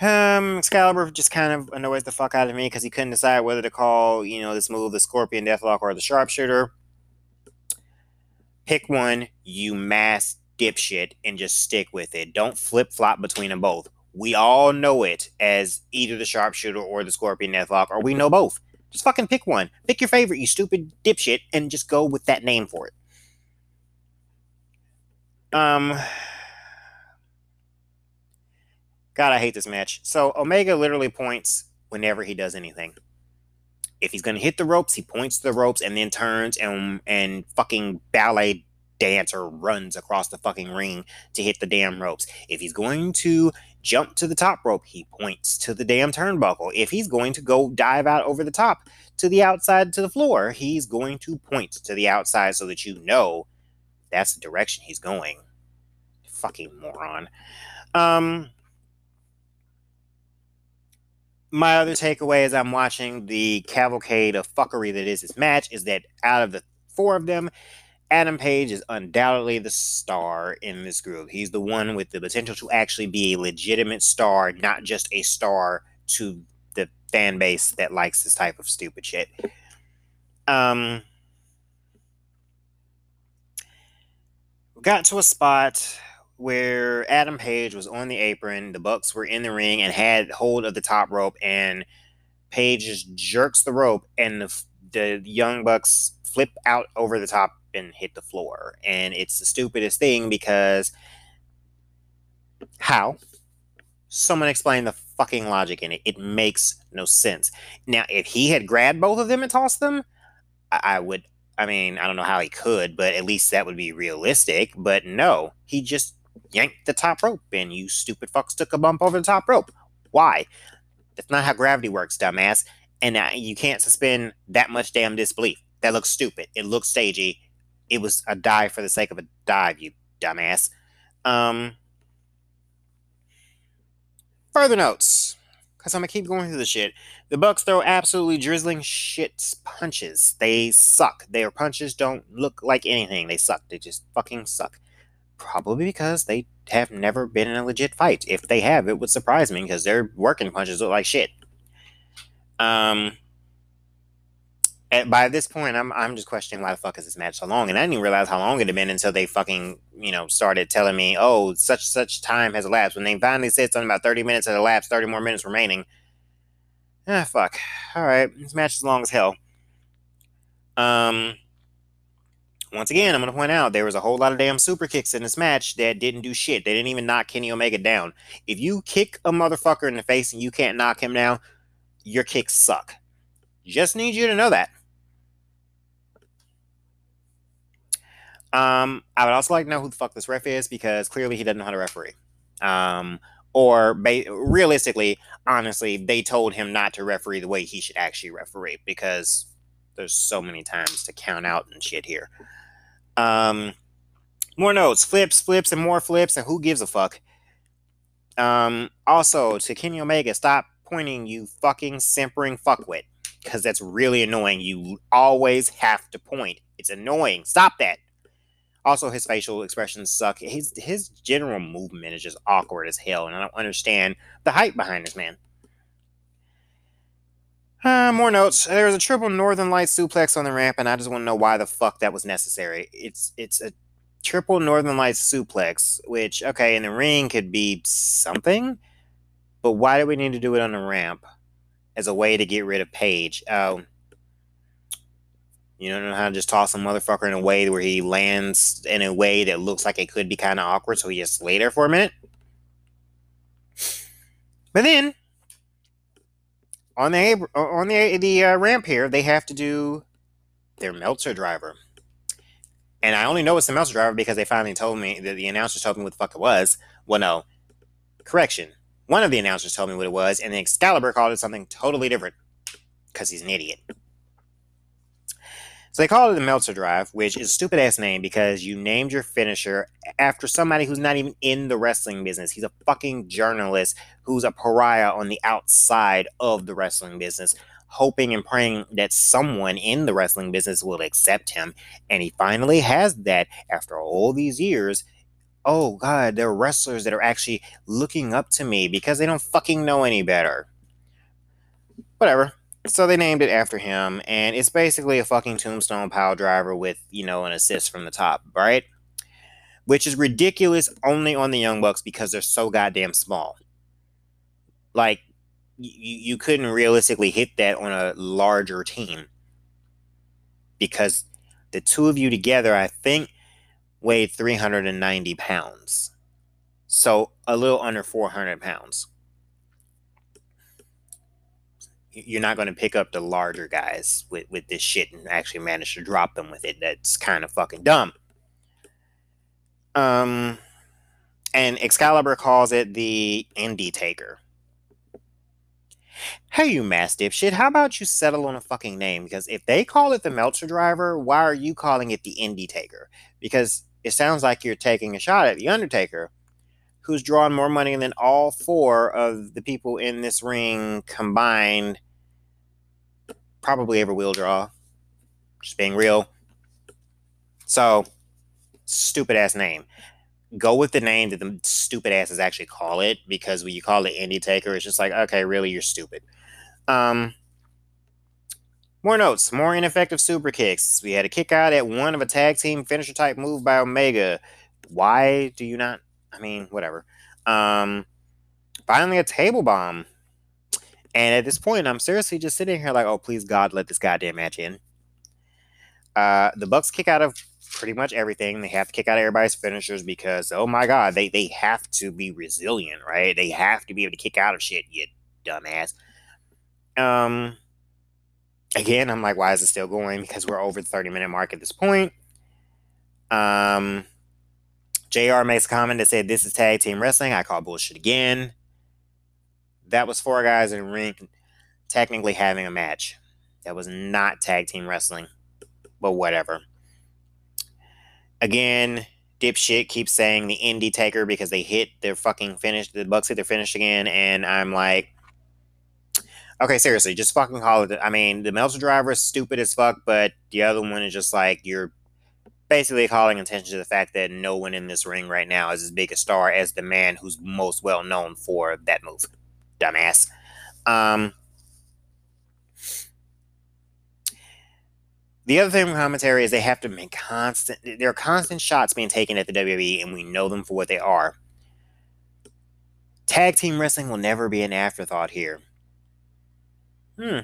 Um, Excalibur just kind of annoys the fuck out of me because he couldn't decide whether to call, you know, this move the Scorpion Deathlock or the Sharpshooter. Pick one, you mass dipshit, and just stick with it. Don't flip flop between them both. We all know it as either the Sharpshooter or the Scorpion Deathlock, or we know both. Just fucking pick one. Pick your favorite, you stupid dipshit, and just go with that name for it. Um, God, I hate this match. So Omega literally points whenever he does anything. If he's gonna hit the ropes, he points to the ropes and then turns and and fucking ballet dancer runs across the fucking ring to hit the damn ropes. If he's going to jump to the top rope, he points to the damn turnbuckle. If he's going to go dive out over the top to the outside to the floor, he's going to point to the outside so that you know that's the direction he's going. Fucking moron. Um my other takeaway as I'm watching the cavalcade of fuckery that is this match is that out of the four of them, Adam Page is undoubtedly the star in this group. He's the one with the potential to actually be a legitimate star, not just a star to the fan base that likes this type of stupid shit. Um, got to a spot where Adam Page was on the apron, the Bucks were in the ring and had hold of the top rope, and Page just jerks the rope, and the, the Young Bucks flip out over the top and hit the floor. And it's the stupidest thing because how? Someone explain the fucking logic in it. It makes no sense. Now, if he had grabbed both of them and tossed them, I, I would. I mean, I don't know how he could, but at least that would be realistic. But no, he just yanked the top rope, and you stupid fucks took a bump over the top rope. Why? That's not how gravity works, dumbass. And uh, you can't suspend that much damn disbelief. That looks stupid. It looks stagey. It was a dive for the sake of a dive, you dumbass. Um, further notes, because I'm gonna keep going through the shit. The Bucks throw absolutely drizzling shit punches. They suck. Their punches don't look like anything. They suck. They just fucking suck. Probably because they have never been in a legit fight. If they have, it would surprise me because their working punches look like shit. Um, by this point, I'm I'm just questioning why the fuck is this match so long, and I didn't even realize how long it had been until they fucking you know started telling me, oh, such such time has elapsed. When they finally said something about 30 minutes has elapsed, 30 more minutes remaining. Ah, fuck. All right, this match is long as hell. Um, once again, I'm to point out there was a whole lot of damn super kicks in this match that didn't do shit. They didn't even knock Kenny Omega down. If you kick a motherfucker in the face and you can't knock him down, your kicks suck. Just need you to know that. Um, I would also like to know who the fuck this ref is because clearly he doesn't know how to referee. Um, or ba- realistically, honestly, they told him not to referee the way he should actually referee because there's so many times to count out and shit here. Um, more notes, flips, flips, and more flips, and who gives a fuck? Um, also, to Kenny Omega, stop pointing, you fucking simpering fuckwit, because that's really annoying. You always have to point. It's annoying. Stop that. Also, his facial expressions suck. His his general movement is just awkward as hell, and I don't understand the hype behind this man. Uh, more notes. There was a triple Northern Light suplex on the ramp, and I just want to know why the fuck that was necessary. It's it's a triple Northern Light suplex, which okay in the ring could be something, but why do we need to do it on the ramp as a way to get rid of Page? Oh, you don't know how to just toss a motherfucker in a way where he lands in a way that looks like it could be kind of awkward, so he just lay there for a minute. But then on the on the the uh, ramp here, they have to do their Meltzer driver. And I only know it's the Meltzer driver because they finally told me that the announcers told me what the fuck it was. Well, no, correction. One of the announcers told me what it was, and the Excalibur called it something totally different because he's an idiot. So they call it the Meltzer Drive, which is a stupid ass name because you named your finisher after somebody who's not even in the wrestling business. He's a fucking journalist who's a pariah on the outside of the wrestling business, hoping and praying that someone in the wrestling business will accept him. And he finally has that after all these years. Oh God, there are wrestlers that are actually looking up to me because they don't fucking know any better. Whatever so they named it after him, and it's basically a fucking tombstone pile driver with, you know, an assist from the top, right? Which is ridiculous only on the Young Bucks because they're so goddamn small. Like, you, you couldn't realistically hit that on a larger team. Because the two of you together, I think, weighed 390 pounds. So a little under 400 pounds you're not going to pick up the larger guys with, with this shit and actually manage to drop them with it. That's kind of fucking dumb. Um, and Excalibur calls it the Indie Taker. Hey, you mass dipshit, how about you settle on a fucking name? Because if they call it the Meltzer Driver, why are you calling it the Indie Taker? Because it sounds like you're taking a shot at The Undertaker, who's drawn more money than all four of the people in this ring combined probably ever will draw. Just being real. So, stupid ass name. Go with the name that the stupid asses actually call it because when you call it Indie Taker, it's just like, okay, really, you're stupid. Um, more notes, more ineffective super kicks. We had a kick out at one of a tag team finisher type move by Omega. Why do you not? I mean, whatever. Um, finally, a table bomb and at this point, I'm seriously just sitting here like, oh, please God, let this goddamn match in. Uh, the Bucks kick out of pretty much everything. They have to kick out everybody's finishers because oh my god, they they have to be resilient, right? They have to be able to kick out of shit, you dumbass. Um again, I'm like, why is it still going? Because we're over the 30 minute mark at this point. Um JR makes a comment that said this is tag team wrestling. I call bullshit again. That was four guys in ring technically having a match. That was not tag team wrestling. But whatever. Again, dipshit keeps saying the indie taker because they hit their fucking finish. The Bucks hit their finish again, and I'm like, okay, seriously, just fucking call it. I mean, the Meltzer driver is stupid as fuck, but the other one is just like you're basically calling attention to the fact that no one in this ring right now is as big a star as the man who's most well known for that move. Dumbass. Um, The other thing with commentary is they have to make constant. There are constant shots being taken at the WWE, and we know them for what they are. Tag team wrestling will never be an afterthought here. Hmm.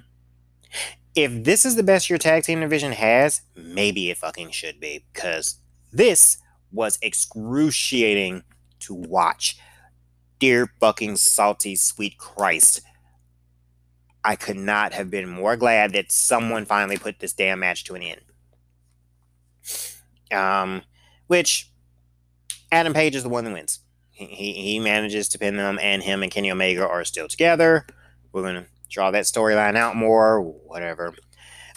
If this is the best your tag team division has, maybe it fucking should be, because this was excruciating to watch. Dear fucking salty sweet Christ. I could not have been more glad that someone finally put this damn match to an end. Um, which Adam Page is the one that wins. He, he, he manages to pin them, and him and Kenny Omega are still together. We're going to draw that storyline out more, whatever.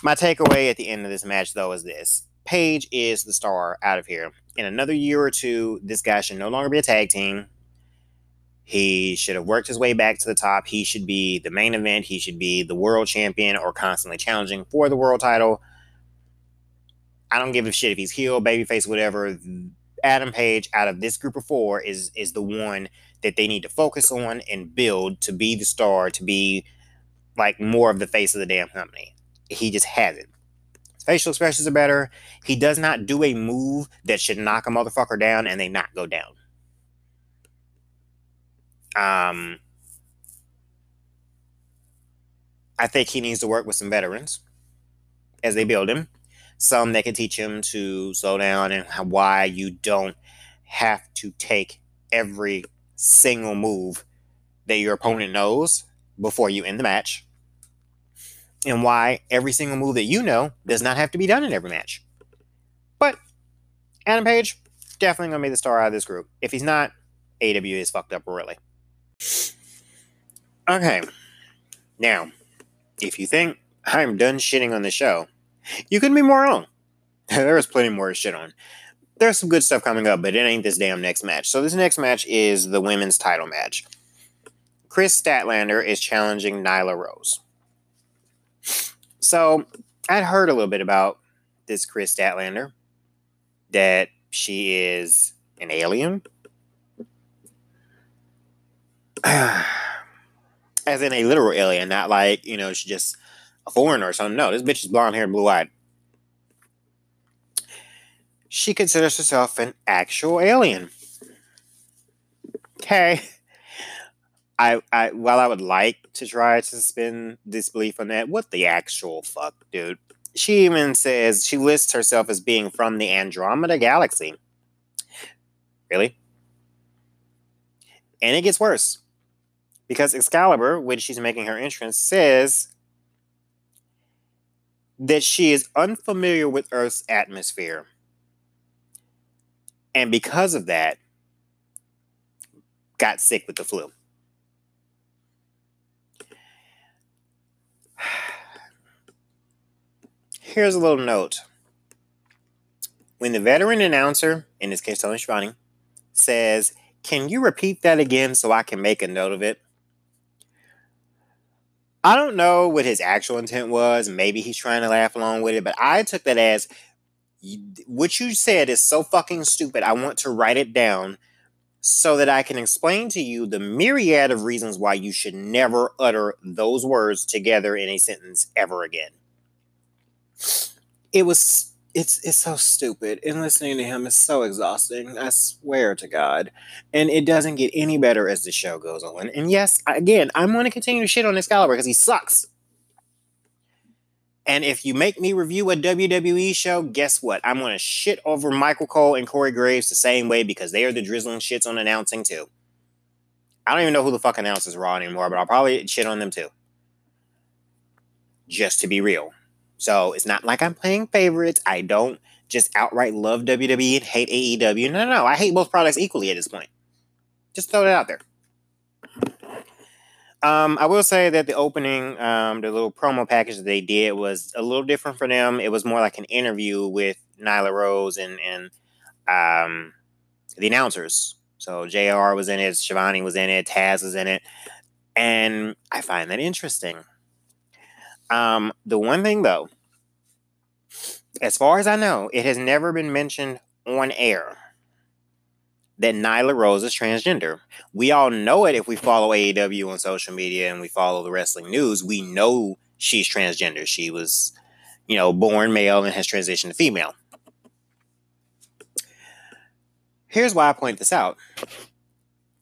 My takeaway at the end of this match, though, is this Page is the star out of here. In another year or two, this guy should no longer be a tag team. He should have worked his way back to the top. He should be the main event. He should be the world champion or constantly challenging for the world title. I don't give a shit if he's heel, babyface, whatever. Adam Page out of this group of four is is the one that they need to focus on and build to be the star, to be like more of the face of the damn company. He just hasn't. His facial expressions are better. He does not do a move that should knock a motherfucker down and they not go down. Um, I think he needs to work with some veterans as they build him. Some that can teach him to slow down and why you don't have to take every single move that your opponent knows before you end the match. And why every single move that you know does not have to be done in every match. But Adam Page, definitely gonna be the star out of this group. If he's not, AEW is fucked up really. Okay. Now, if you think I'm done shitting on the show, you couldn't be more wrong. there is plenty more to shit on. There's some good stuff coming up, but it ain't this damn next match. So this next match is the women's title match. Kris Statlander is challenging Nyla Rose. So I'd heard a little bit about this Kris Statlander, that she is an alien, as in a literal alien, not like, you know, she's just a foreigner or something. No, this bitch is blonde hair and blue eyed. She considers herself an actual alien. Okay. I, I while I would like to try to suspend disbelief on that, what the actual fuck, dude? She even says she lists herself as being from the Andromeda Galaxy. Really? And it gets worse. Because Excalibur, when she's making her entrance, says that she is unfamiliar with Earth's atmosphere. And because of that, got sick with the flu. Here's a little note. When the veteran announcer, in this case Tony Schiavone, says, Can you repeat that again so I can make a note of it? I don't know what his actual intent was. Maybe he's trying to laugh along with it, but I took that as what you said is so fucking stupid. I want to write it down so that I can explain to you the myriad of reasons why you should never utter those words together in a sentence ever again. It was it's it's so stupid and listening to him is so exhausting i swear to god and it doesn't get any better as the show goes on and yes again i'm going to continue to shit on excalibur because he sucks And if you make me review a WWE show, guess what? I'm going to shit over Michael Cole and Corey Graves the same way because they are the drizzling shits on announcing too. I don't even know who the fuck announces Raw anymore, but I'll probably shit on them too. Just to be real. So it's not like I'm playing favorites. I don't just outright love WWE and hate AEW. No, no, no. I hate both products equally at this point. Just throw it out there. Um, I will say that the opening, um, the little promo package that they did was a little different for them. It was more like an interview with Nyla Rose and and um, the announcers. So JR was in it, Schiavone was in it, Taz was in it, and I find that interesting. Um, the one thing though, as far as I know, it has never been mentioned on air that Nyla Rose is transgender. We all know it if we follow AEW on social media and we follow the wrestling news. We know she's transgender. She was, you know, born male and has transitioned to female. Here's why I point this out.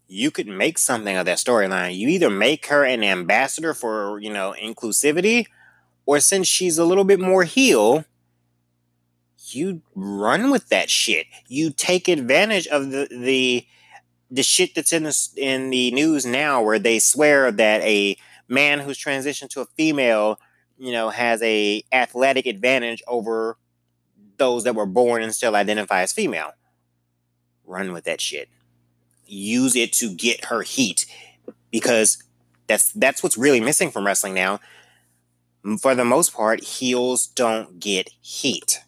You could make something of that storyline. You either make her an ambassador for, you know, inclusivity, or since she's a little bit more heel, you run with that shit. You take advantage of the the the shit that's in the in the news now, where they swear that a man who's transitioned to a female, you know, has a athletic advantage over those that were born and still identify as female. Run with that shit. Use it to get her heat, because that's that's what's really missing from wrestling now. For the most part, heels don't get heat.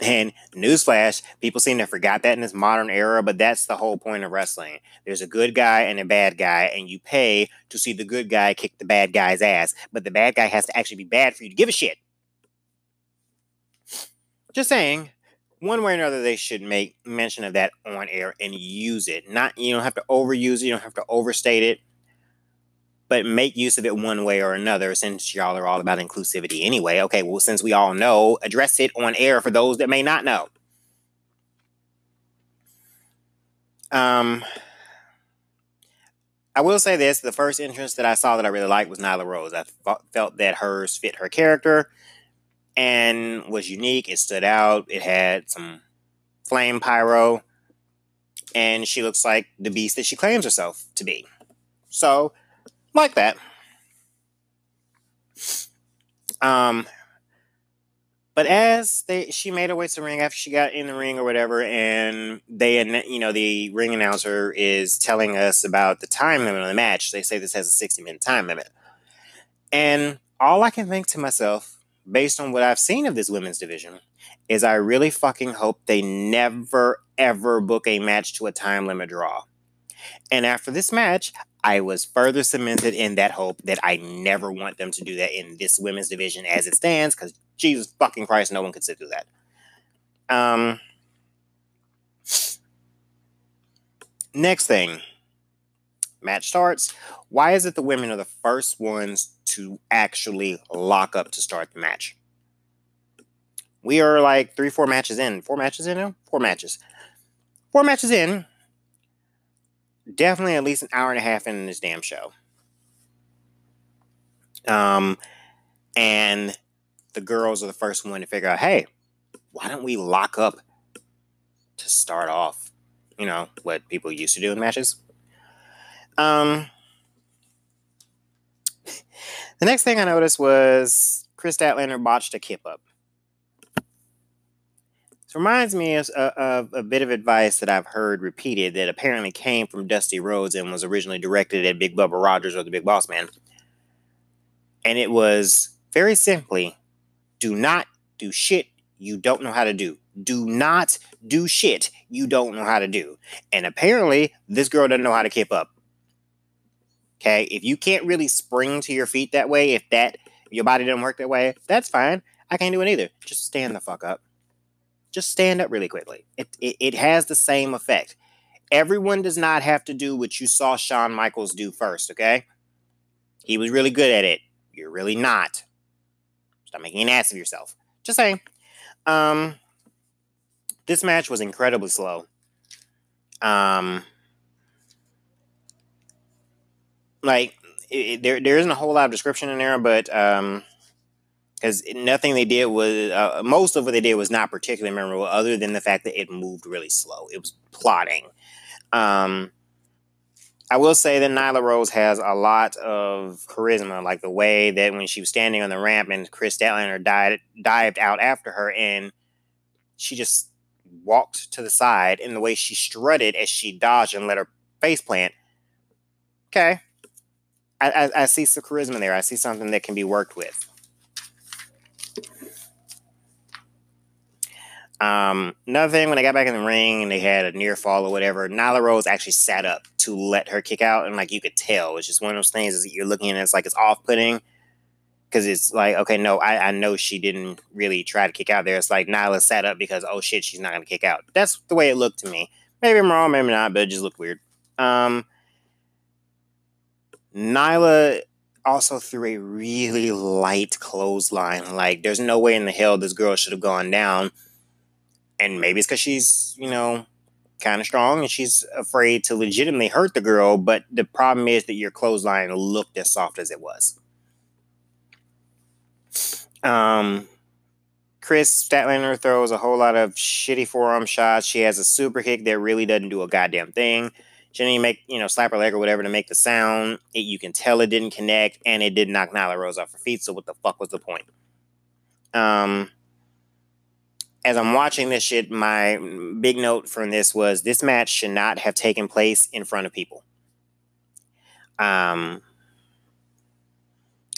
And newsflash, people seem to have forgot that in this modern era, but that's the whole point of wrestling. There's a good guy and a bad guy, and you pay to see the good guy kick the bad guy's ass, but the bad guy has to actually be bad for you to give a shit. Just saying, one way or another, they should make mention of that on air and use it. Not you don't have to overuse it, you don't have to overstate it but make use of it one way or another since y'all are all about inclusivity anyway. Okay, well, since we all know, address it on air for those that may not know. Um, I will say this the first entrance that I saw that I really liked was Nyla Rose. I felt that hers fit her character and was unique. It stood out. It had some flame pyro, and she looks like the beast that she claims herself to be. So, like that. Um, but as they, she made her way to the ring after she got in the ring or whatever, and they, you know, the ring announcer is telling us about the time limit on the match. They say this has a 60 minute time limit. And all I can think to myself, based on what I've seen of this women's division, is I really fucking hope they never, ever book a match to a time limit draw. And after this match, I was further cemented in that hope that I never want them to do that in this women's division as it stands, because Jesus fucking Christ, no one could sit through that. Um, next thing, match starts. Why is it the women are the first ones to actually lock up to start the match? We are like three, four matches in. Four matches in now? Four matches. Four matches in definitely at least an hour and a half in this damn show. Um, and the girls are the first one to figure out, hey, why don't we lock up to start off? You know what people used to do in matches. Um, the next thing I noticed was Kris Statlander botched a kip up. This reminds me of, uh, of, a bit of advice that I've heard repeated that apparently came from Dusty Rhodes and was originally directed at Big Bubba Rogers or the Big Boss Man. And it was very simply do not do shit you don't know how to do. Do not do shit you don't know how to do. And apparently, this girl doesn't know how to kip up. Okay, if you can't really spring to your feet that way, if that your body doesn't work that way, that's fine. I can't do it either. Just stand the fuck up just stand up really quickly. It, it, it has the same effect. Everyone does not have to do what you saw Shawn Michaels do first, okay? He was really good at it. You're really not. Stop making an ass of yourself. Just saying. Um, this match was incredibly slow. Um, like it, there, there isn't a whole lot of description in there, but um, because nothing they did was uh, most of what they did was not particularly memorable, other than the fact that it moved really slow. It was plotting. Um, I will say that Nyla Rose has a lot of charisma, like the way that when she was standing on the ramp and Kris Statlander died, dived out after her, and she just walked to the side, and the way she strutted as she dodged and let her face plant. Okay, I, I, I see some charisma there. I see something that can be worked with. Um, another thing, when I got back in the ring and they had a near fall or whatever, Nyla Rose actually sat up to let her kick out, and like you could tell, it's just one of those things is you're looking and it's like it's off putting because it's like okay, no, I, I know she didn't really try to kick out there. It's like Nyla sat up because oh shit, she's not gonna kick out. That's the way it looked to me. Maybe I'm wrong, maybe not, but it just looked weird. Um, Nyla also threw a really light clothesline. Like, there's no way in the hell this girl should have gone down and maybe it's because she's you know kind of strong and she's afraid to legitimately hurt the girl but the problem is that your clothesline looked as soft as it was um Kris Statlander throws a whole lot of shitty forearm shots. She has a super kick that really doesn't do a goddamn thing. She didn't make, you know, slap her leg or whatever to make the sound. It, you can tell it didn't connect and it did knock Nyla Rose off her feet. So what the fuck was the point? Um, as I'm watching this shit, my big note from this was this match should not have taken place in front of people. Um,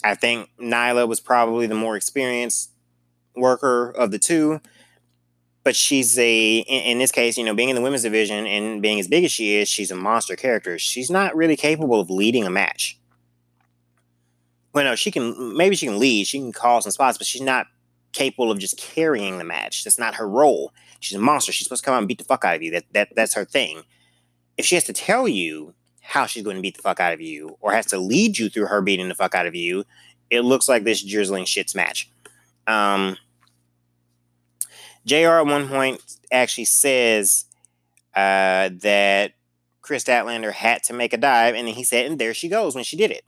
I think Nyla was probably the more experienced worker of the two, but she's a in, in, this case, you know, being in the women's division and being as big as she is, she's a monster character. She's not really capable of leading a match. Well, no, she can maybe she can lead, she can call some spots, but she's not capable of just carrying the match. That's not her role. She's a monster. She's supposed to come out and beat the fuck out of you. That that that's her thing. If she has to tell you how she's going to beat the fuck out of you, or has to lead you through her beating the fuck out of you, it looks like this drizzling shits match. Um, Jr. at one point actually says uh, that Kris Statlander had to make a dive, and then he said, "And there she goes" when she did it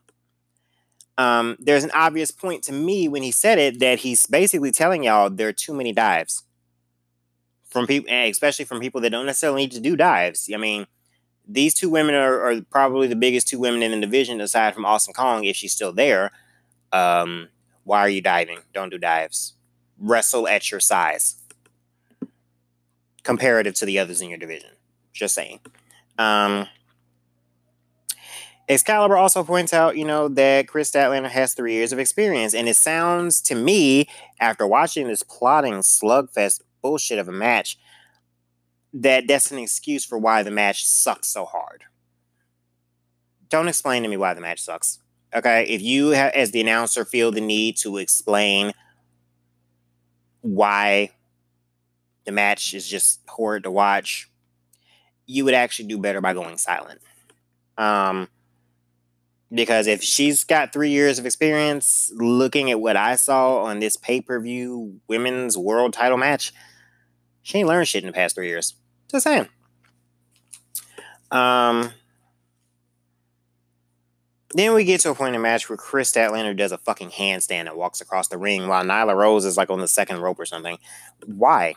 um, there's an obvious point to me when he said it that he's basically telling y'all there are too many dives from people, especially from people that don't necessarily need to do dives. I mean, these two women are, are probably the biggest two women in the division aside from Awesome Kong, if she's still there. Um, why are you diving? Don't do dives. Wrestle at your size, comparative to the others in your division. Just saying. Um, Excalibur also points out, you know, that Kris Statlander has three years of experience, and it sounds to me, after watching this plotting slugfest bullshit of a match, that that's an excuse for why the match sucks so hard. Don't explain to me why the match sucks. Okay, if you, ha- as the announcer, feel the need to explain why the match is just horrid to watch, you would actually do better by going silent. Um, because if she's got three years of experience looking at what I saw on this pay per view women's world title match, she ain't learned shit in the past three years. Just saying. Um, then we get to a point in the match where Kris Statlander does a fucking handstand and walks across the ring while Nyla Rose is like on the second rope or something. Why?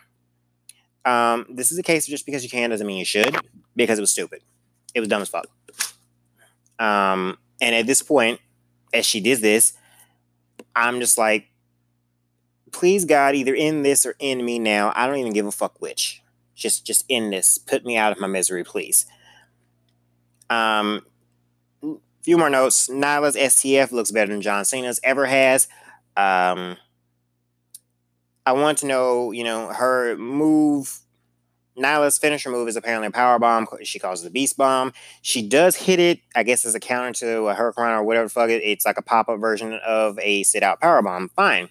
Um, this is a case of just because you can doesn't mean you should, because it was stupid. It was dumb as fuck. Um, and at this point, as she did this, I'm just like, please God, either end this or end me now. I don't even give a fuck which. Just just end this. Put me out of my misery, please. Um few more notes. Nyla's STF looks better than John Cena's ever has. Um I want to know, you know, her move Nyla's finisher move is apparently a power bomb. She calls it a beast bomb. She does hit it, I guess, as a counter to a hurricane or whatever fuck it. It's like a pop up version of a sit out power bomb. Fine.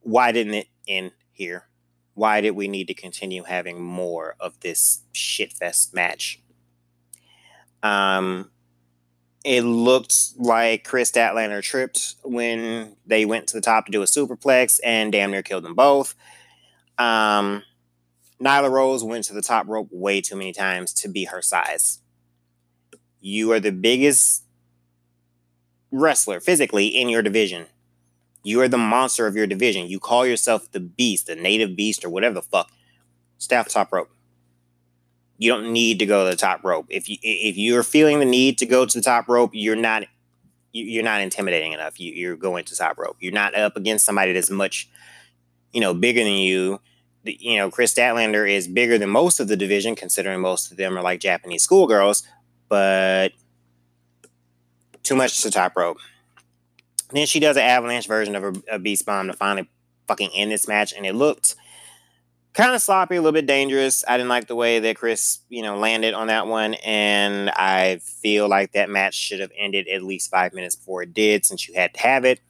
Why didn't it end here? Why did we need to continue having more of this shitfest match? Um, it looked like Kris Statlander tripped when they went to the top to do a superplex and damn near killed them both. Um, Nyla Rose went to the top rope way too many times to be her size. You are the biggest wrestler physically in your division. You are the monster of your division. You call yourself the beast, the native beast, or whatever the fuck. Staff top rope. You don't need to go to the top rope. If you if you're feeling the need to go to the top rope, you're not you're not intimidating enough. You, you're going to top rope. You're not up against somebody that's much, you know, bigger than you. You know, Kris Statlander is bigger than most of the division, considering most of them are like Japanese schoolgirls, but too much to top rope. Then she does an avalanche version of a, a beast bomb to finally fucking end this match, and it looked kind of sloppy, a little bit dangerous. I didn't like the way that Kris, you know, landed on that one, and I feel like that match should have ended at least five minutes before it did, since you had to have it.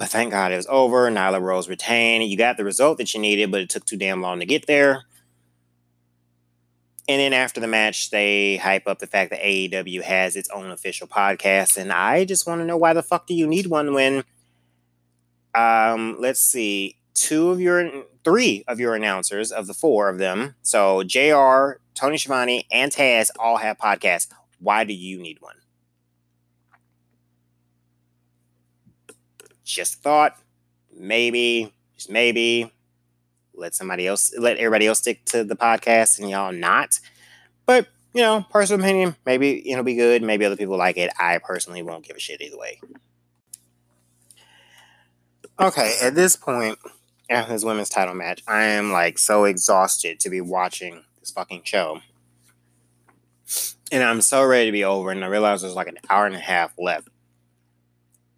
But thank God it was over. Nyla Rose retained. You got the result that you needed, but it took too damn long to get there. And then after the match, they hype up the fact that AEW has its own official podcast, and I just want to know why the fuck do you need one when, um, let's see, two of your three of your announcers of the four of them. So JR, Tony Schiavone, and Taz all have podcasts. Why do you need one? Just thought, maybe, just maybe, let somebody else, let everybody else stick to the podcast and y'all not. But, you know, personal opinion, maybe it'll be good. Maybe other people like it. I personally won't give a shit either way. Okay, at this point, after this women's title match, I am like so exhausted to be watching this fucking show. And I'm so ready to be over, and I realize there's like an hour and a half left.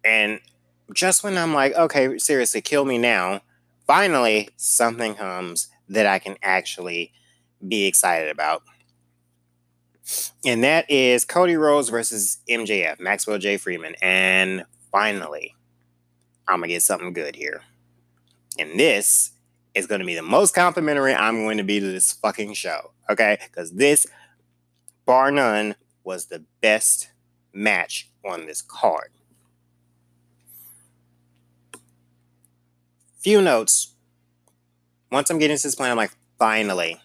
And just when I'm like, okay, seriously, kill me now, finally something comes that I can actually be excited about. And that is Cody Rhodes versus MJF, Maxwell J. Friedman. And finally, I'm going to get something good here. And this is going to be the most complimentary I'm going to be to this fucking show. Okay? Because this, bar none, was the best match on this card. Few notes. Once I'm getting to this point, I'm like, finally.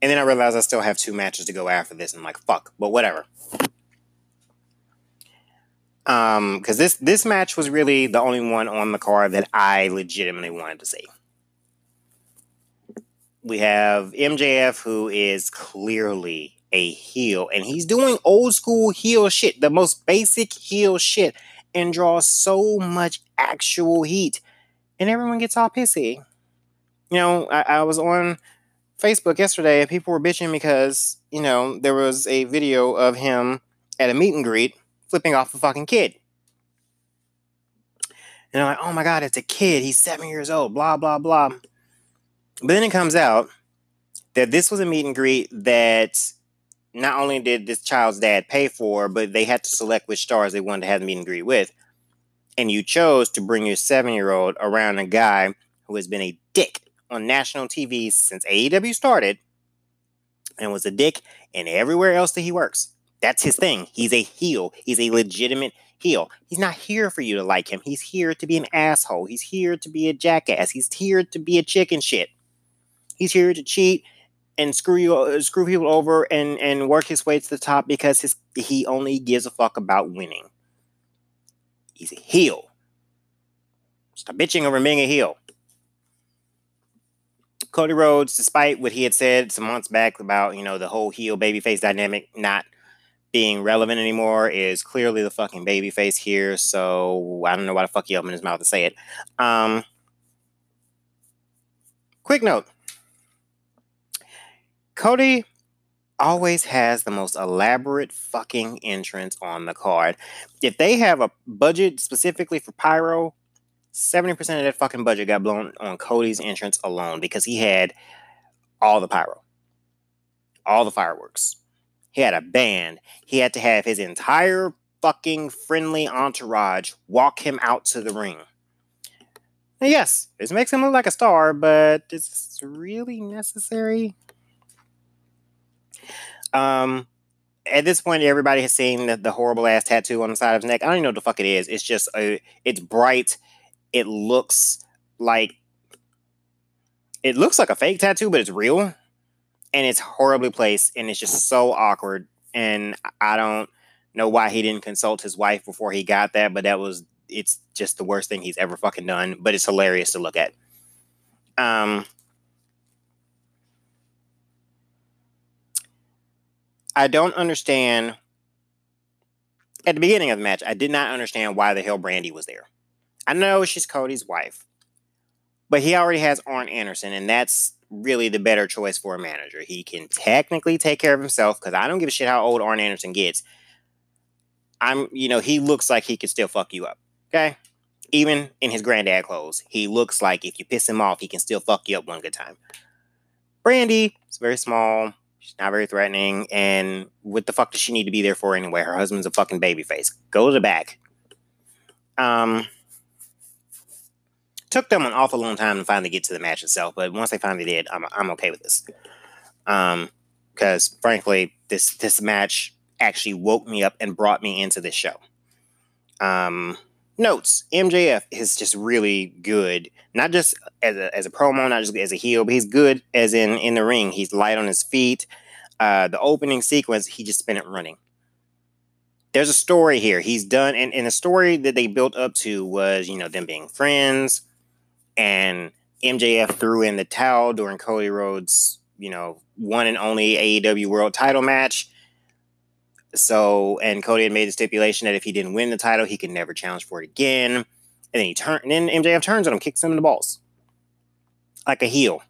And then I realize I still have two matches to go after this, and I'm like, fuck, but whatever. Um, because this this match was really the only one on the card that I legitimately wanted to see. We have MJF, who is clearly a heel, and he's doing old school heel shit, the most basic heel shit, and draws so much actual heat, and everyone gets all pissy. You know, I, I was on Facebook yesterday, and people were bitching because you know there was a video of him at a meet and greet flipping off a fucking kid. And I'm like, oh my God, it's a kid. He's seven years old, blah, blah, blah. But then it comes out that this was a meet and greet that not only did this child's dad pay for, but they had to select which stars they wanted to have the meet and greet with. And you chose to bring your seven year old around a guy who has been a dick on national TV since AEW started and was a dick and everywhere else that he works. That's his thing. He's a heel. He's a legitimate heel. He's not here for you to like him. He's here to be an asshole. He's here to be a jackass. He's here to be a chicken shit. He's here to cheat and screw you, uh, screw people over, and and work his way to the top because his he only gives a fuck about winning. He's a heel. Stop bitching over being a heel. Cody Rhodes, despite what he had said some months back about you know the whole heel babyface dynamic not being relevant anymore is clearly the fucking baby face here. So I don't know why the fuck he opened his mouth to say it. Um, quick note Cody always has the most elaborate fucking entrance on the card. If they have a budget specifically for pyro, 70% of that fucking budget got blown on Cody's entrance alone because he had all the pyro, all the fireworks he had a band. He had to have his entire fucking friendly entourage walk him out to the ring. And yes, this makes him look like a star, but it's really necessary. Um, at this point, everybody has seen the, the, horrible ass tattoo on the side of his neck. I don't even know what the fuck it is. It's just a, it's bright. It looks like it looks like a fake tattoo, but it's real and it's horribly placed and it's just so awkward and i don't know why he didn't consult his wife before he got that but that was it's just the worst thing he's ever fucking done, but it's hilarious to look at. Um, I don't understand. At the beginning of the match, I did not understand why the hell Brandi was there. I know she's Cody's wife, but he already has Arn Anderson, and that's really the better choice for a manager. He can technically take care of himself because I don't give a shit how old Arn Anderson gets. I'm, you know, he looks like he could still fuck you up. Okay. Even in his granddad clothes, he looks like if you piss him off, he can still fuck you up one good time. Brandi is very small. She's not very threatening. And what the fuck does she need to be there for anyway? Her husband's a fucking baby face. Go to the back. Um, took them an awful long time to finally get to the match itself, but once they finally did, I'm, I'm okay with this. Um, because frankly, this this match actually woke me up and brought me into this show. Um, notes MJF is just really good, not just as a, as a promo, not just as a heel, but he's good as in in the ring. He's light on his feet. Uh, the opening sequence, he just spent it running. There's a story here. He's done, and, and the story that they built up to was, you know, them being friends, and MJF threw in the towel during Cody Rhodes, you know, one and only AEW World Title match so, and Cody had made the stipulation that if he didn't win the title, he could never challenge for it again. And then he turned, and then MJF turns on him, kicks him in the balls, like a heel.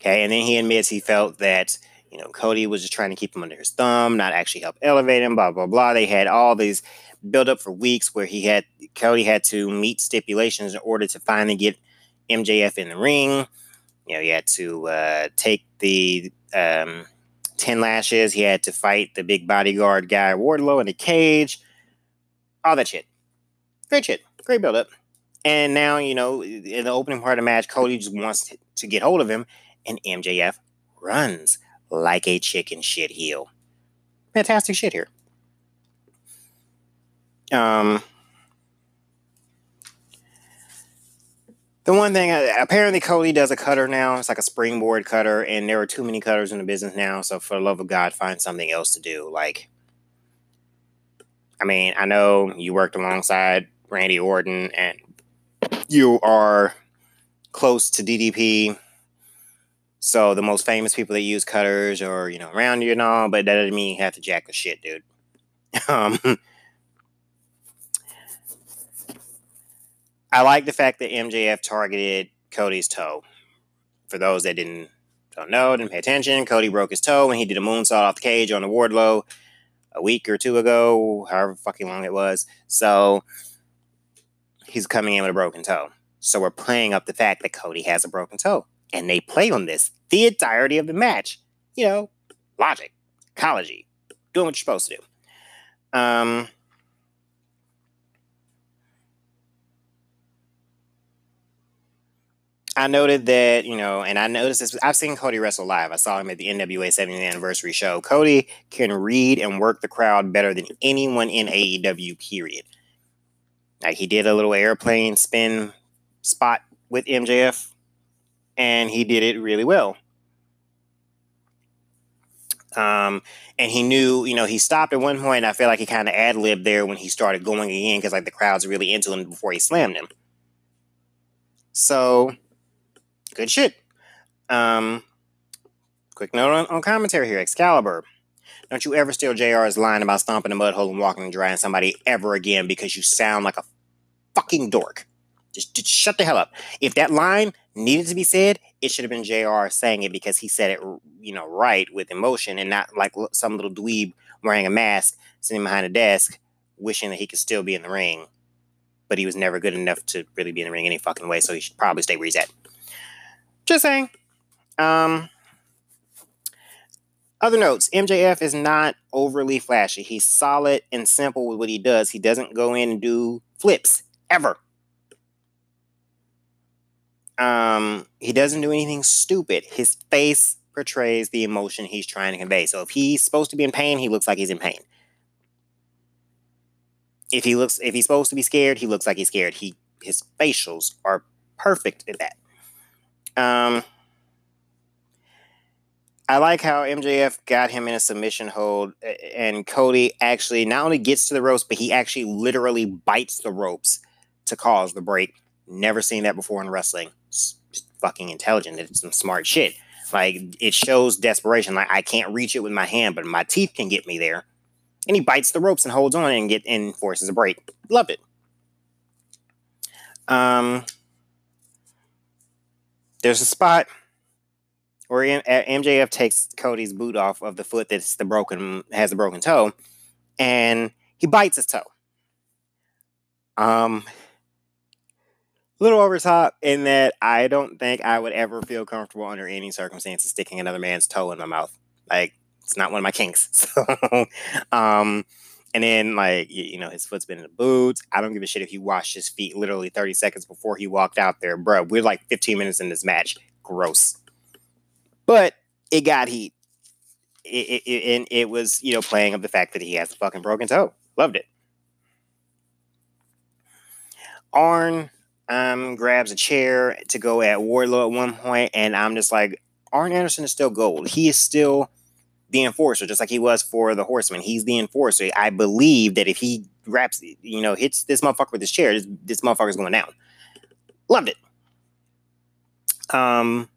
Okay, and then he admits he felt that you know Cody was just trying to keep him under his thumb, not actually help elevate him. Blah blah blah. They had all these build up for weeks where he had Cody had to meet stipulations in order to finally get MJF in the ring. You know, he had to uh, take the um, 10 lashes. He had to fight the big bodyguard guy, Wardlow, in a cage. All that shit. Great shit. Great build up. And now, you know, in the opening part of the match, Cody just wants to get hold of him, and MJF runs like a chicken shit heel. Fantastic shit here. Um, The one thing, uh, apparently, Cody does a cutter now. It's like a springboard cutter, and there are too many cutters in the business now. So, for the love of God, find something else to do. Like, I mean, I know you worked alongside Randy Orton, and you are close to DDP. So, the most famous people that use cutters are, you know, around you and all, but that doesn't mean you have to jack the shit, dude. um, I like the fact that MJF targeted Cody's toe. For those that didn't don't know, didn't pay attention, Cody broke his toe when he did a moonsault off the cage on the Wardlow a week or two ago, however fucking long it was. So he's coming in with a broken toe. So we're playing up the fact that Cody has a broken toe. And they play on this the entirety of the match. You know, logic, ecology, doing what you're supposed to do. Um, I noted that, you know, and I noticed this. I've seen Cody wrestle live. I saw him at the NWA 70th anniversary show. Cody can read and work the crowd better than anyone in AEW, period. Like he did a little airplane spin spot with MJF, and he did it really well. Um, and he knew, you know, he stopped at one point. I feel like he kind of ad libbed there when he started going again because like the crowd's really into him before he slammed him. So good shit. Um, quick note on, on commentary here Excalibur. Don't you ever steal JR's line about stomping a mud hole and walking and drying somebody ever again because you sound like a fucking dork. Just, just shut the hell up. If that line needed to be said, it should have been JR saying it because he said it, you know, right with emotion and not like some little dweeb wearing a mask sitting behind a desk wishing that he could still be in the ring. But he was never good enough to really be in the ring any fucking way, so he should probably stay where he's at. Just saying. Um, other notes MJF is not overly flashy. He's solid and simple with what he does. He doesn't go in and do flips ever. Um, he doesn't do anything stupid. His face portrays the emotion he's trying to convey. So if he's supposed to be in pain, he looks like he's in pain. If he looks if he's supposed to be scared, he looks like he's scared. He his facials are perfect at that. Um, I like how MJF got him in a submission hold, and Cody actually not only gets to the ropes, but he actually literally bites the ropes to cause the break. Never seen that before in wrestling. It's fucking intelligent. It's some smart shit. Like it shows desperation. Like I can't reach it with my hand, but my teeth can get me there. And he bites the ropes and holds on and get and forces a break. Love it. Um, there's a spot where MJF takes Cody's boot off of the foot that's the broken has the broken toe, and he bites his toe. Um, little over top in that I don't think I would ever feel comfortable under any circumstances sticking another man's toe in my mouth. Like it's not one of my kinks. So, um, and then like you, know his foot's been in the boots. I don't give a shit if he washed his feet literally 30 seconds before he walked out there, bro. We're like 15 minutes in this match. Gross. But it got heat. It, it, it, and it was, you know, playing of the fact that he has a fucking broken toe. Loved it. Arn um, grabs a chair to go at Wardlow at one point, and I'm just like, Arn Anderson is still gold. He is still the enforcer, just like he was for the Horseman. He's the enforcer. I believe that if he wraps, you know, hits this motherfucker with his chair, this, this motherfucker's going down. Loved it. Um,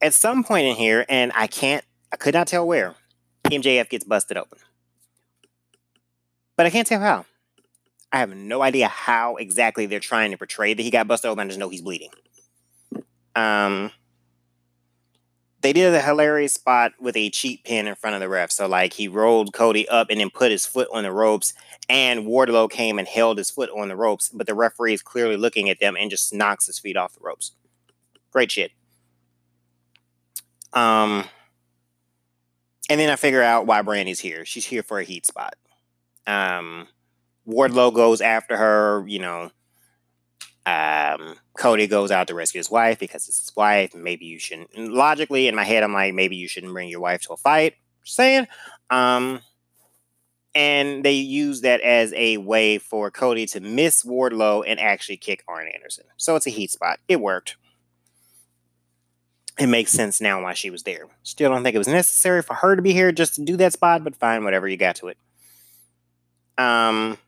at some point in here, and I can't, I could not tell where, MJF gets busted open, but I can't tell how. I have no idea how exactly they're trying to portray that he got busted open. I just know he's bleeding. Um, they did a hilarious spot with a cheat pin in front of the ref. So like he rolled Cody up and then put his foot on the ropes, and Wardlow came and held his foot on the ropes, but the referee is clearly looking at them and just knocks his feet off the ropes. Great shit. Um, and then I figure out why Brandi's here. She's here for a heat spot. Um, Wardlow goes after her, you know. Um, Cody goes out to rescue his wife because it's his wife. Maybe you shouldn't. Logically, in my head, I'm like, maybe you shouldn't bring your wife to a fight. Just saying. Um, and they use that as a way for Cody to miss Wardlow and actually kick Arn Anderson. So it's a heat spot. It worked. It makes sense now why she was there. Still don't think it was necessary for her to be here just to do that spot, but fine, whatever, you got to it. Um,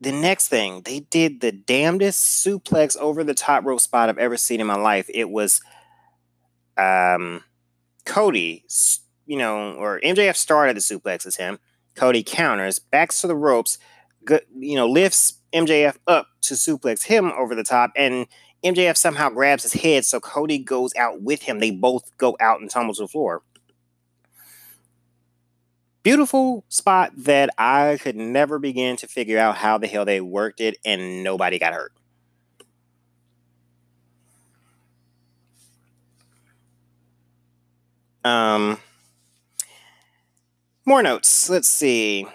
the next thing, they did the damnedest suplex over the top rope spot I've ever seen in my life. It was um, Cody, you know, or MJF started the suplex as him. Cody counters, backs to the ropes, you know, lifts MJF up to suplex him over the top, and MJF somehow grabs his head, so Cody goes out with him. They both go out and tumble to the floor beautiful spot that I could never begin to figure out how the hell they worked it and nobody got hurt. Um, more notes. Let's see.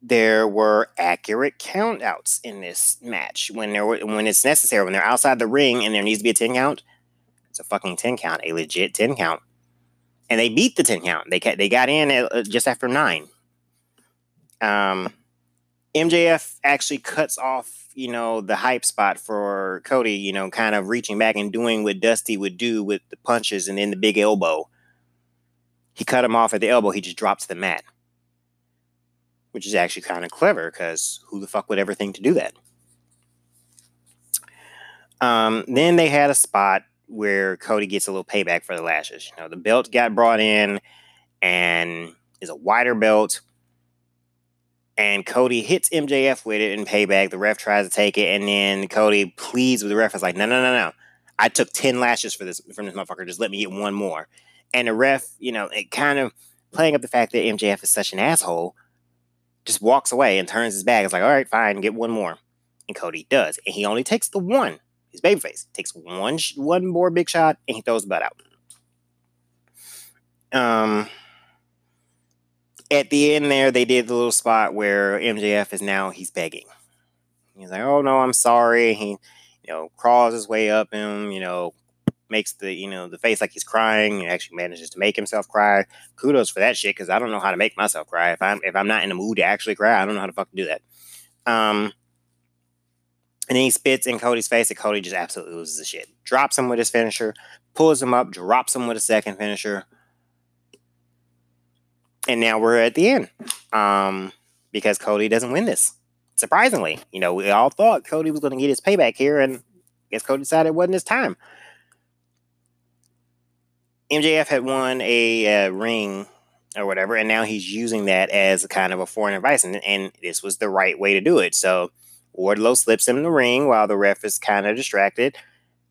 There were accurate countouts in this match when there were when it's necessary when they're outside the ring and there needs to be a ten count. It's a fucking ten count, a legit ten count and they beat the 10 count. They they got in at, uh, just after nine. Um, MJF actually cuts off, you know, the hype spot for Cody, you know, kind of reaching back and doing what Dusty would do with the punches and then the big elbow. He cut him off at the elbow. He just drops the mat, which is actually kind of clever because who the fuck would ever think to do that? Um, then they had a spot where Cody gets a little payback for the lashes. You know, the belt got brought in and is a wider belt. And Cody hits MJF with it in payback. The ref tries to take it, and then Cody pleads with the ref. Is like, no, no, no, no. I took 10 lashes for this from this motherfucker. Just let me get one more. And the ref, you know, it kind of playing up the fact that MJF is such an asshole, just walks away and turns his back. It's like, all right, fine, get one more. And Cody does. And he only takes the one. He's babyface. Takes one one more big shot and he throws the butt out. Um, at the end there, they did the little spot where MJF is now he's begging. He's like, "Oh no, I'm sorry." He, you know, crawls his way up him. You know, makes the you know the face like he's crying. He actually manages to make himself cry. Kudos for that shit because I don't know how to make myself cry. If I'm if I'm not in the mood to actually cry, I don't know how to fucking do that. Um, And then he spits in Cody's face, and Cody just absolutely loses the shit. Drops him with his finisher, pulls him up, drops him with a second finisher. And now we're at the end. Um, because Cody doesn't win this. Surprisingly, you know, we all thought Cody was going to get his payback here, and I guess Cody decided it wasn't his time. MJF had won a uh, ring or whatever, and now he's using that as a kind of a foreign advice, and, and this was the right way to do it. So Wardlow slips him in the ring while the ref is kind of distracted,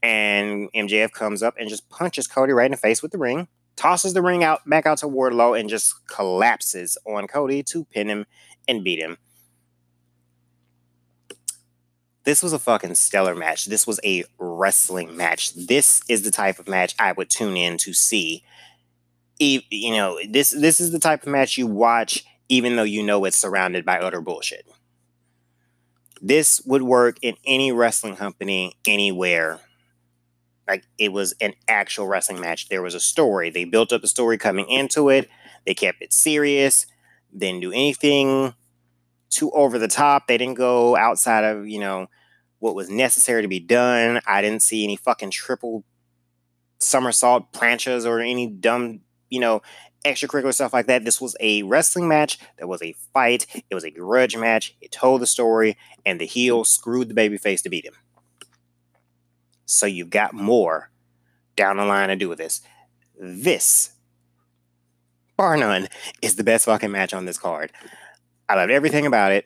and MJF comes up and just punches Cody right in the face with the ring, tosses the ring out back out to Wardlow, and just collapses on Cody to pin him and beat him. This was a fucking stellar match. This was a wrestling match. This is the type of match I would tune in to see. You know, this this is the type of match you watch even though you know it's surrounded by utter bullshit. This would work in any wrestling company anywhere. Like it was an actual wrestling match. There was a story. They built up a story coming into it. They kept it serious. Didn't do anything too over the top. They didn't go outside of, you know, what was necessary to be done. I didn't see any fucking triple somersault planchas or any dumb, you know, extracurricular stuff like that. This was a wrestling match. There was a fight. It was a grudge match. It told the story, and the heel screwed the babyface to beat him. So you've got more down the line to do with this. This, bar none, is the best fucking match on this card. I loved everything about it.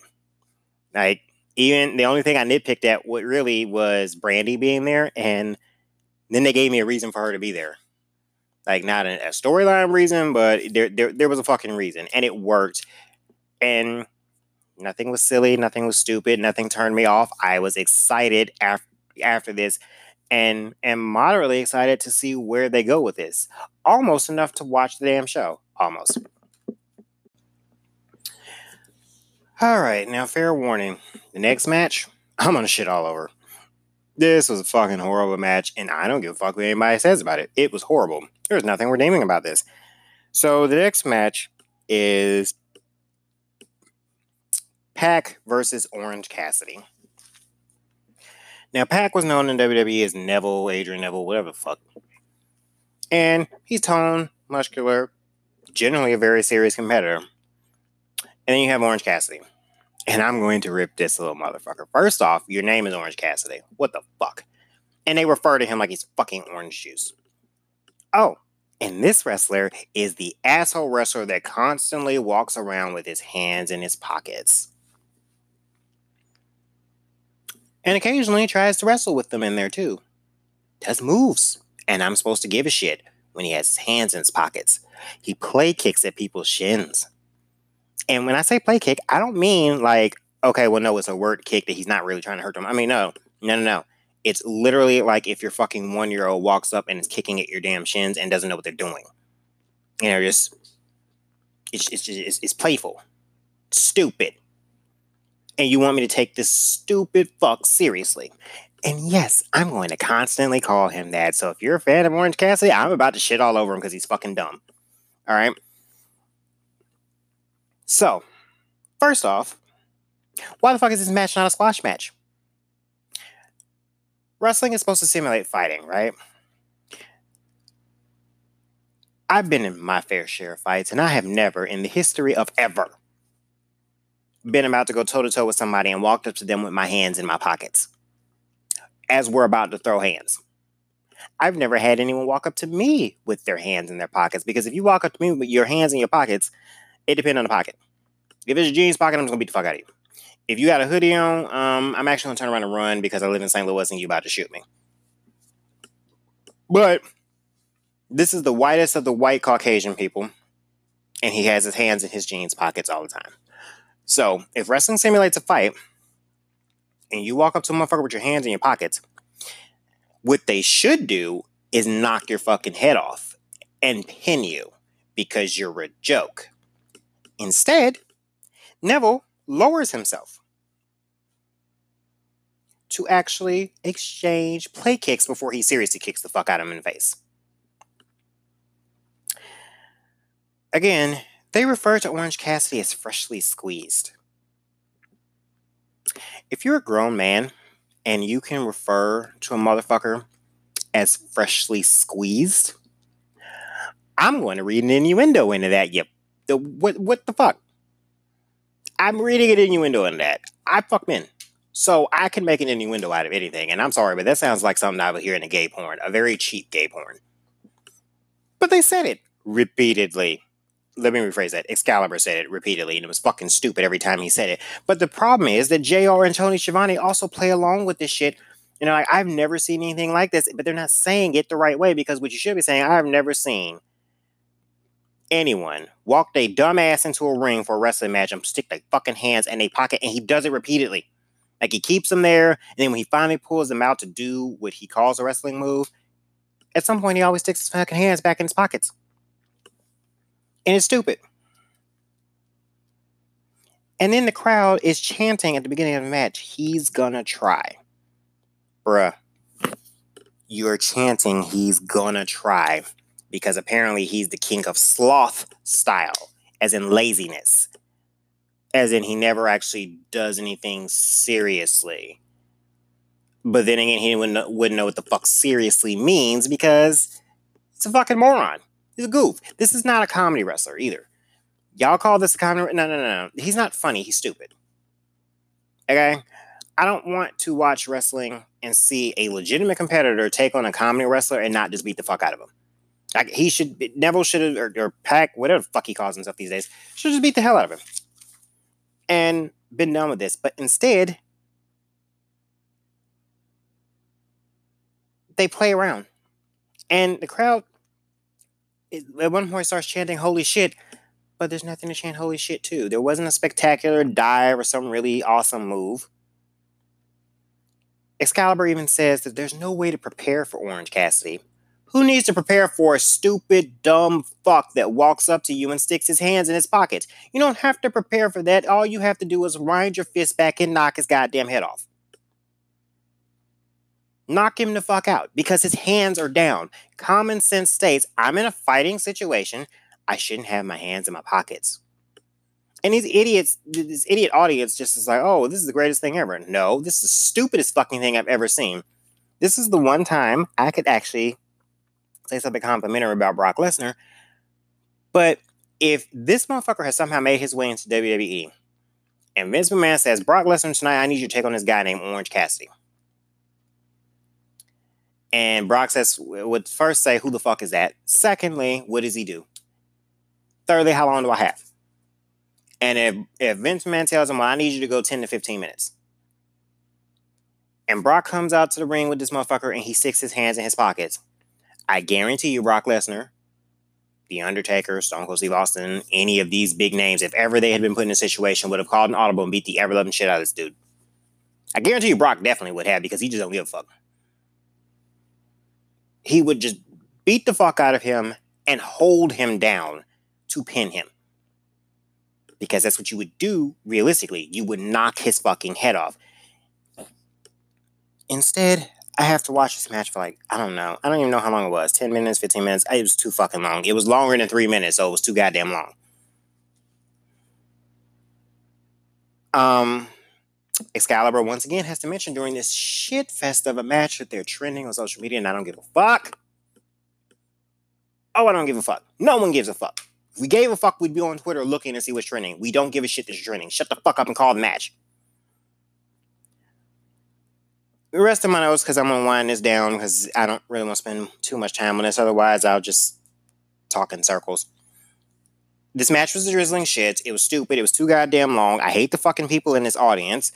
Like, even the only thing I nitpicked at what really was Brandi being there, and then they gave me a reason for her to be there. Like not a, storyline reason, but there, there there was a fucking reason, and it worked. And nothing was silly, nothing was stupid, nothing turned me off. I was excited after after this, and am moderately excited to see where they go with this. Almost enough to watch the damn show. Almost. All right, now fair warning. The next match, I'm gonna shit all over. This was a fucking horrible match, and I don't give a fuck what anybody says about it. It was horrible. There's nothing redeeming about this. So the next match is Pac versus Orange Cassidy. Now, Pac was known in WWE as Neville, Adrian Neville, whatever the fuck. And he's toned, muscular, generally a very serious competitor. And then you have Orange Cassidy. And I'm going to rip this little motherfucker. First off, your name is Orange Cassidy. What the fuck? And they refer to him like he's fucking orange juice. Oh, and this wrestler is the asshole wrestler that constantly walks around with his hands in his pockets. And occasionally tries to wrestle with them in there too. Does moves. And I'm supposed to give a shit when he has his hands in his pockets. He play kicks at people's shins. And when I say play kick, I don't mean like, okay, well, no, it's a word kick that he's not really trying to hurt them. I mean, no, no, no, no. It's literally like if your fucking one year old walks up and is kicking at your damn shins and doesn't know what they're doing. You know, just it's it's just, it's, it's playful, stupid, and you want me to take this stupid fuck seriously. And yes, I'm going to constantly call him that. So if you're a fan of Orange Cassidy, I'm about to shit all over him because he's fucking dumb. All right. So, first off, why the fuck is this match not a squash match? Wrestling is supposed to simulate fighting, right? I've been in my fair share of fights, and I have never, in the history of ever, been about to go toe to toe with somebody and walked up to them with my hands in my pockets as we're about to throw hands. I've never had anyone walk up to me with their hands in their pockets because if you walk up to me with your hands in your pockets, it depends on the pocket. If it's your jeans pocket, I'm just gonna beat the fuck out of you. If you got a hoodie on, um, I'm actually gonna turn around and run because I live in St. Louis and you about to shoot me. But this is the whitest of the white Caucasian people, and he has his hands in his jeans pockets all the time. So if wrestling simulates a fight, and you walk up to a motherfucker with your hands in your pockets, what they should do is knock your fucking head off and pin you because you're a joke. Instead, Neville lowers himself to actually exchange play kicks before he seriously kicks the fuck out of him in the face. Again, they refer to Orange Cassidy as freshly squeezed. If you're a grown man and you can refer to a motherfucker as freshly squeezed, I'm going to read an innuendo into that. Yep. The what what the fuck? I'm reading an innuendo in that. I fuck men. So I can make an innuendo out of anything. And I'm sorry, but that sounds like something I would hear in a gay porn, a very cheap gay porn. But they said it repeatedly. Let me rephrase that. Excalibur said it repeatedly, and it was fucking stupid every time he said it. But the problem is that JR and Tony Schiavone also play along with this shit. You know, like I've never seen anything like this, but they're not saying it the right way because what you should be saying, I've never seen anyone walk a dumbass into a ring for a wrestling match and stick their fucking hands in a pocket, and he does it repeatedly. Like he keeps them there, and then when he finally pulls them out to do what he calls a wrestling move, at some point he always sticks his fucking hands back in his pockets. And it's stupid. And then the crowd is chanting at the beginning of the match, he's gonna try. Bruh. You're chanting, he's gonna try. Because apparently he's the king of sloth style, as in laziness as in he never actually does anything seriously. But then again, he wouldn't know, wouldn't know what the fuck seriously means because he's a fucking moron. He's a goof. This is not a comedy wrestler either. Y'all call this a comedy? No, no, no, no. He's not funny. He's stupid. Okay? I don't want to watch wrestling and see a legitimate competitor take on a comedy wrestler and not just beat the fuck out of him. Like he should, Neville should have, or, or Pac, whatever fuck he calls himself these days, should just beat the hell out of him and been done with this. But instead, they play around. And the crowd, at one point, starts chanting, Holy shit. But there's nothing to chant holy shit to. There wasn't a spectacular dive or some really awesome move. Excalibur even says that there's no way to prepare for Orange Cassidy. Who needs to prepare for a stupid, dumb fuck that walks up to you and sticks his hands in his pockets? You don't have to prepare for that. All you have to do is wind your fist back and knock his goddamn head off. Knock him the fuck out because his hands are down. Common sense states I'm in a fighting situation. I shouldn't have my hands in my pockets. And these idiots, this idiot audience just is like, oh, this is the greatest thing ever. No, this is the stupidest fucking thing I've ever seen. This is the one time I could actually say something complimentary about Brock Lesnar. But if this motherfucker has somehow made his way into WWE, and Vince McMahon says, Brock Lesnar tonight, I need you to take on this guy named Orange Cassidy. And Brock says, would first say, who the fuck is that? Secondly, what does he do? Thirdly, how long do I have? And if, if Vince McMahon tells him, well, I need you to go 10 to 15 minutes. And Brock comes out to the ring with this motherfucker and he sticks his hands in his pockets. I guarantee you, Brock Lesnar, The Undertaker, Stone Cold Steve Austin, any of these big names, if ever they had been put in a situation, would have called an audible and beat the ever loving shit out of this dude. I guarantee you, Brock definitely would have because he just don't give a fuck. He would just beat the fuck out of him and hold him down to pin him. Because that's what you would do realistically. You would knock his fucking head off. Instead, I have to watch this match for like, I don't know. I don't even know how long it was 10 minutes, 15 minutes. It was too fucking long. It was longer than three minutes, so it was too goddamn long. Um, Excalibur once again has to mention during this shit fest of a match that they're trending on social media, and I don't give a fuck. Oh, I don't give a fuck. No one gives a fuck. If we gave a fuck, we'd be on Twitter looking to see what's trending. We don't give a shit that's trending. Shut the fuck up and call the match. The rest of my notes because I'm gonna wind this down because I don't really want to spend too much time on this. Otherwise, I'll just talk in circles. This match was a drizzling shit. It was stupid. It was too goddamn long. I hate the fucking people in this audience.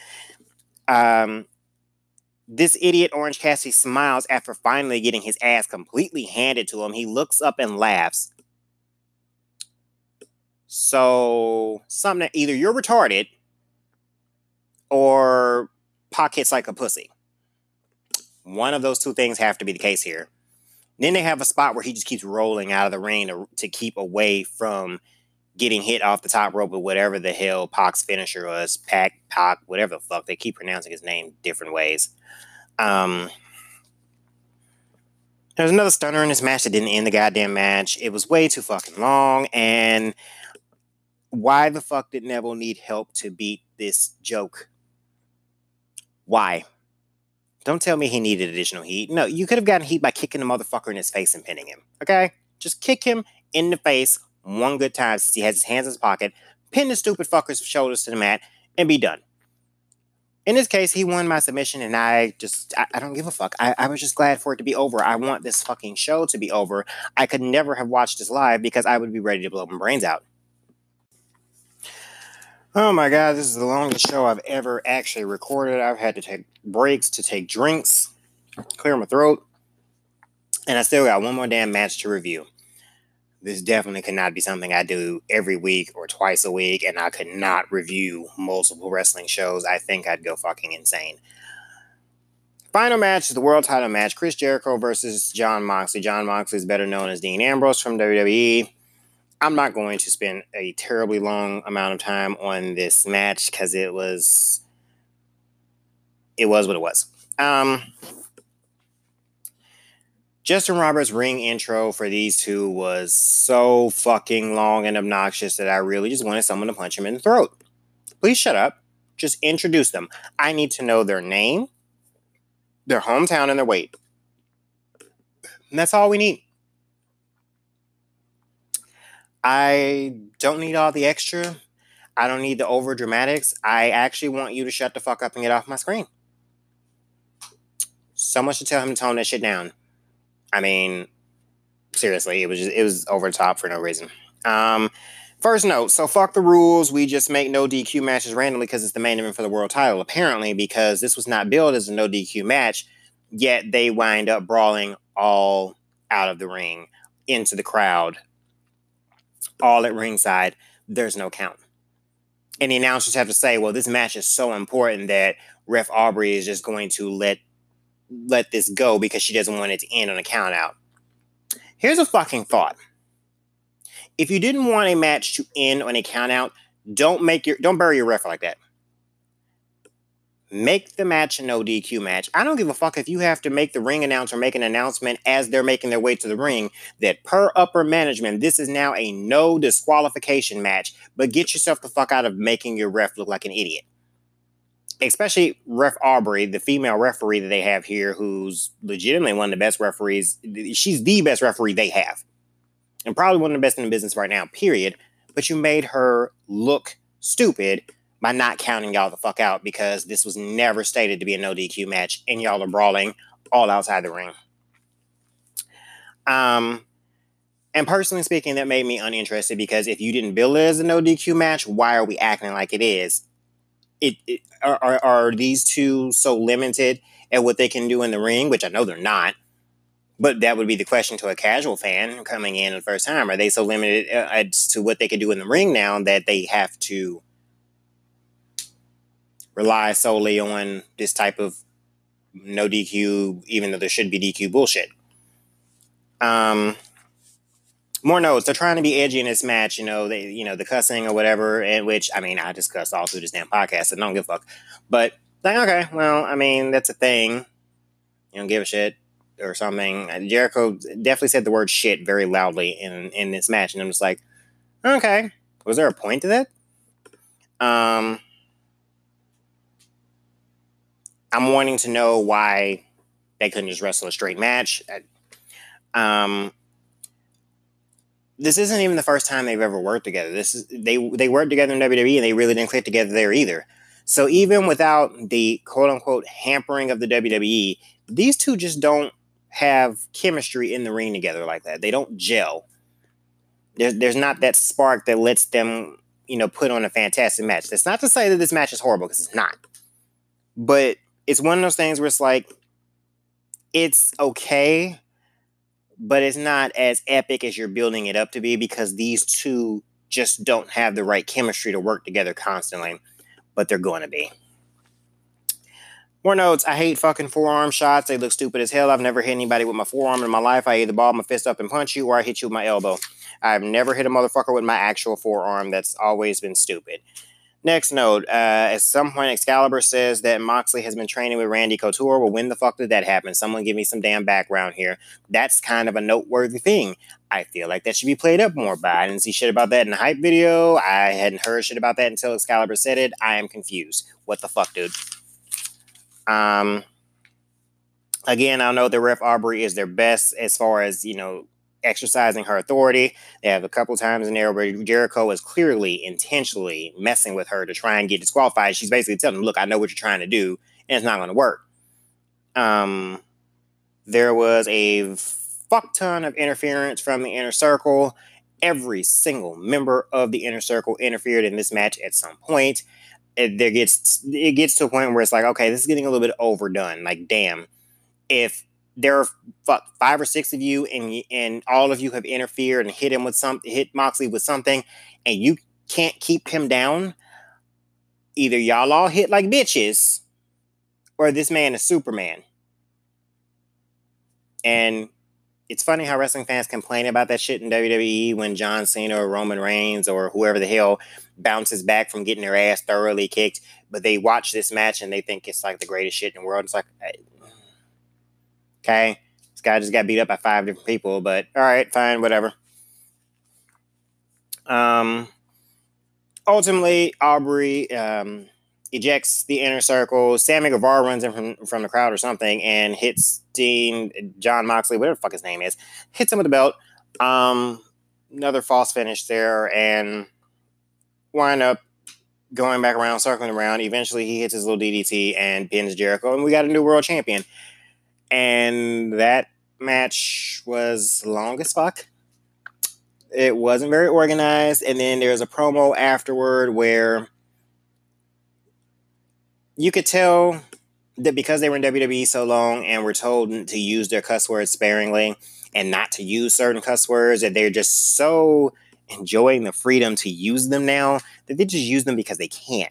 Um, this idiot Orange Cassidy smiles after finally getting his ass completely handed to him. He looks up and laughs. So something either you're retarded or pockets like a pussy. One of those two things have to be the case here. Then they have a spot where he just keeps rolling out of the ring to, to keep away from getting hit off the top rope with whatever the hell Pac's finisher was. Pac, Pac, whatever the fuck. They keep pronouncing his name different ways. Um, there's another stunner in this match that didn't end the goddamn match. It was way too fucking long. And why the fuck did Neville need help to beat this joke? Why? Don't tell me he needed additional heat. No, you could have gotten heat by kicking the motherfucker in his face and pinning him. Okay? Just kick him in the face one good time since he has his hands in his pocket, pin the stupid fucker's shoulders to the mat, and be done. In this case, he won my submission, and I just, I, I don't give a fuck. I, I, was just glad for it to be over. I want this fucking show to be over. I could never have watched this live because I would be ready to blow my brains out. Oh my god, this is the longest show I've ever actually recorded. I've had to take breaks to take drinks, clear my throat, and I still got one more damn match to review. This definitely could not be something I do every week or twice a week, and I could not review multiple wrestling shows. I think I'd go fucking insane. Final match is the world title match Chris Jericho versus Jon Moxley. Jon Moxley is better known as Dean Ambrose from WWE. I'm not going to spend a terribly long amount of time on this match because it was it was what it was. Um, Justin Roberts' ring intro for these two was so fucking long and obnoxious that I really just wanted someone to punch him in the throat. Please shut up. Just introduce them. I need to know their name, their hometown, and their weight. And that's all we need. I don't need all the extra. I don't need the over dramatics. I actually want you to shut the fuck up and get off my screen. Someone should tell him to tone that shit down. I mean, seriously, it was just, it was over the top for no reason. Um, first note: so fuck the rules. We just make no DQ matches randomly because it's the main event for the world title. Apparently, because this was not billed as a no DQ match, yet they wind up brawling all out of the ring into the crowd all at ringside, there's no count. And the announcers have to say, well, this match is so important that Ref Aubrey is just going to let let this go because she doesn't want it to end on a count out. Here's a fucking thought. If you didn't want a match to end on a count out, don't make your don't bury your ref like that make the match a no DQ match. I don't give a fuck if you have to make the ring announcer make an announcement as they're making their way to the ring that per upper management, this is now a no disqualification match, but get yourself the fuck out of making your ref look like an idiot. Especially Ref Aubrey, the female referee that they have here, who's legitimately one of the best referees. She's the best referee they have. And probably one of the best in the business right now, period. But you made her look stupid by not counting y'all the fuck out because this was never stated to be a no DQ match and y'all are brawling all outside the ring. Um, and personally speaking, that made me uninterested because if you didn't build it as a no DQ match, why are we acting like it is? It, it are, are, are these two so limited at what they can do in the ring, which I know they're not. But that would be the question to a casual fan coming in the first time. Are they so limited uh, as to what they can do in the ring now that they have to rely solely on this type of no DQ, even though there should be DQ bullshit. Um, more notes. They're trying to be edgy in this match. You know, they, you know, the cussing or whatever. And which I mean, I discussed all through this damn podcast, so don't give a fuck. But like, okay, well, I mean, that's a thing. You don't give a shit or something. Jericho definitely said the word shit very loudly in in this match, and I'm just like, okay, was there a point to that? Um, I'm wanting to know why they couldn't just wrestle a straight match. Um, this isn't even the first time they've ever worked together. This is they they worked together in WWE and they really didn't click together there either. So even without the quote unquote hampering of the WWE, these two just don't have chemistry in the ring together like that. They don't gel. There's there's not that spark that lets them, you know, put on a fantastic match. That's not to say that this match is horrible because it's not. But it's one of those things where it's like it's okay, but it's not as epic as you're building it up to be because these two just don't have the right chemistry to work together constantly, but they're going to be. More notes. I hate fucking forearm shots. They look stupid as hell. I've never hit anybody with my forearm in my life. I either ball my fist up and punch you or I hit you with my elbow. I've never hit a motherfucker with my actual forearm. That's always been stupid. Next note, uh, at some point, Excalibur says that Moxley has been training with Randy Couture. Well, when the fuck did that happen? Someone give me some damn background here. That's kind of a noteworthy thing. I feel like that should be played up more, but I didn't see shit about that in the hype video. I hadn't heard shit about that until Excalibur said it. I am confused. What the fuck, dude? Um, Again, I know the ref Aubrey is their best as far as, you know, exercising her authority. They have a couple times in there where Jericho is clearly intentionally messing with her to try and get disqualified. She's basically telling him, "Look, I know what you're trying to do, and it's not going to work." Um, there was a fuck ton of interference from the inner circle. Every single member of the inner circle interfered in this match at some point. It, there gets it gets to a point where it's like, okay, this is getting a little bit overdone. Like, damn, if there are five or six of you and and all of you have interfered and hit him with some hit Moxley with something and you can't keep him down either y'all all hit like bitches or this man is superman and it's funny how wrestling fans complain about that shit in WWE when John Cena or Roman Reigns or whoever the hell bounces back from getting their ass thoroughly kicked, but they watch this match and they think it's like the greatest shit in the world. It's like, uh, Okay. This guy just got beat up by five different people, but all right, fine, whatever. Um, ultimately, Aubrey um, ejects the inner circle. Sammy Guevara runs in from, from the crowd or something and hits Dean, Jon Moxley, whatever the fuck his name is, hits him with the belt. Um, another false finish there and wind up going back around, circling around. Eventually, he hits his little DDT and pins Jericho, and we got a new world champion and that match was long as fuck. It wasn't very organized, and then there's a promo afterward where you could tell that because they were in WWE so long and were told to use their cuss words sparingly and not to use certain cuss words, that they're just so enjoying the freedom to use them now that they just use them because they can.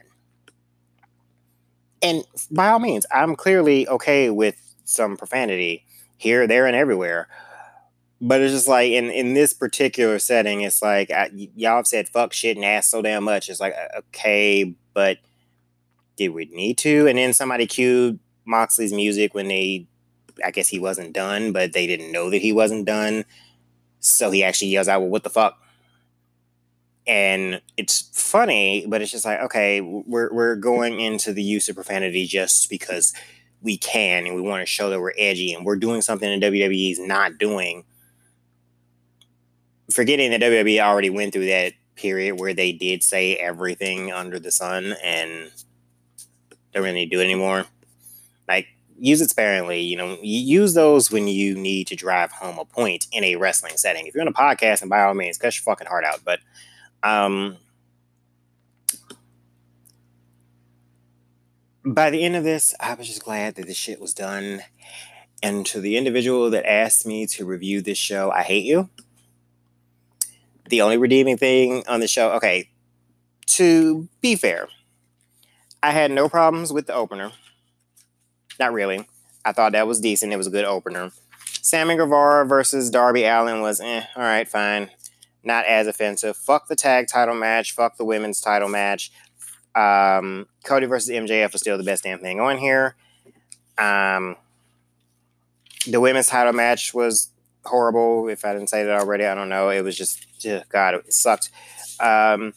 And by all means, I'm clearly okay with some profanity here, there, and everywhere. But it's just like in, in this particular setting, it's like y'all have said fuck shit and ass so damn much. It's like uh, okay, but did we need to? And then somebody cued Moxley's music when they, I guess he wasn't done, but they didn't know that he wasn't done. So he actually yells out, "Well, what the fuck?" And it's funny, but it's just like okay, we're we're going into the use of profanity just because we can and we want to show that we're edgy and we're doing something that WWE is not doing. Forgetting that WWE already went through that period where they did say everything under the sun and don't really do it anymore. Like, use it sparingly. You know, use those when you need to drive home a point in a wrestling setting. If you're on a podcast, and by all means, cut your fucking heart out. But um, by the end of this, I was just glad that this shit was done. And to the individual that asked me to review this show, I hate you. The only redeeming thing on the show, okay, to be fair, I had no problems with the opener. Not really. I thought that was decent. It was a good opener. Sammy Guevara versus Darby Allin was eh, all right, fine. Not as offensive. Fuck the tag title match. Fuck the women's title match. Um, Cody versus MJF was still the best damn thing on here. Um, the women's title match was horrible. If I didn't say that already, I don't know. It was just, God, it sucked. Um,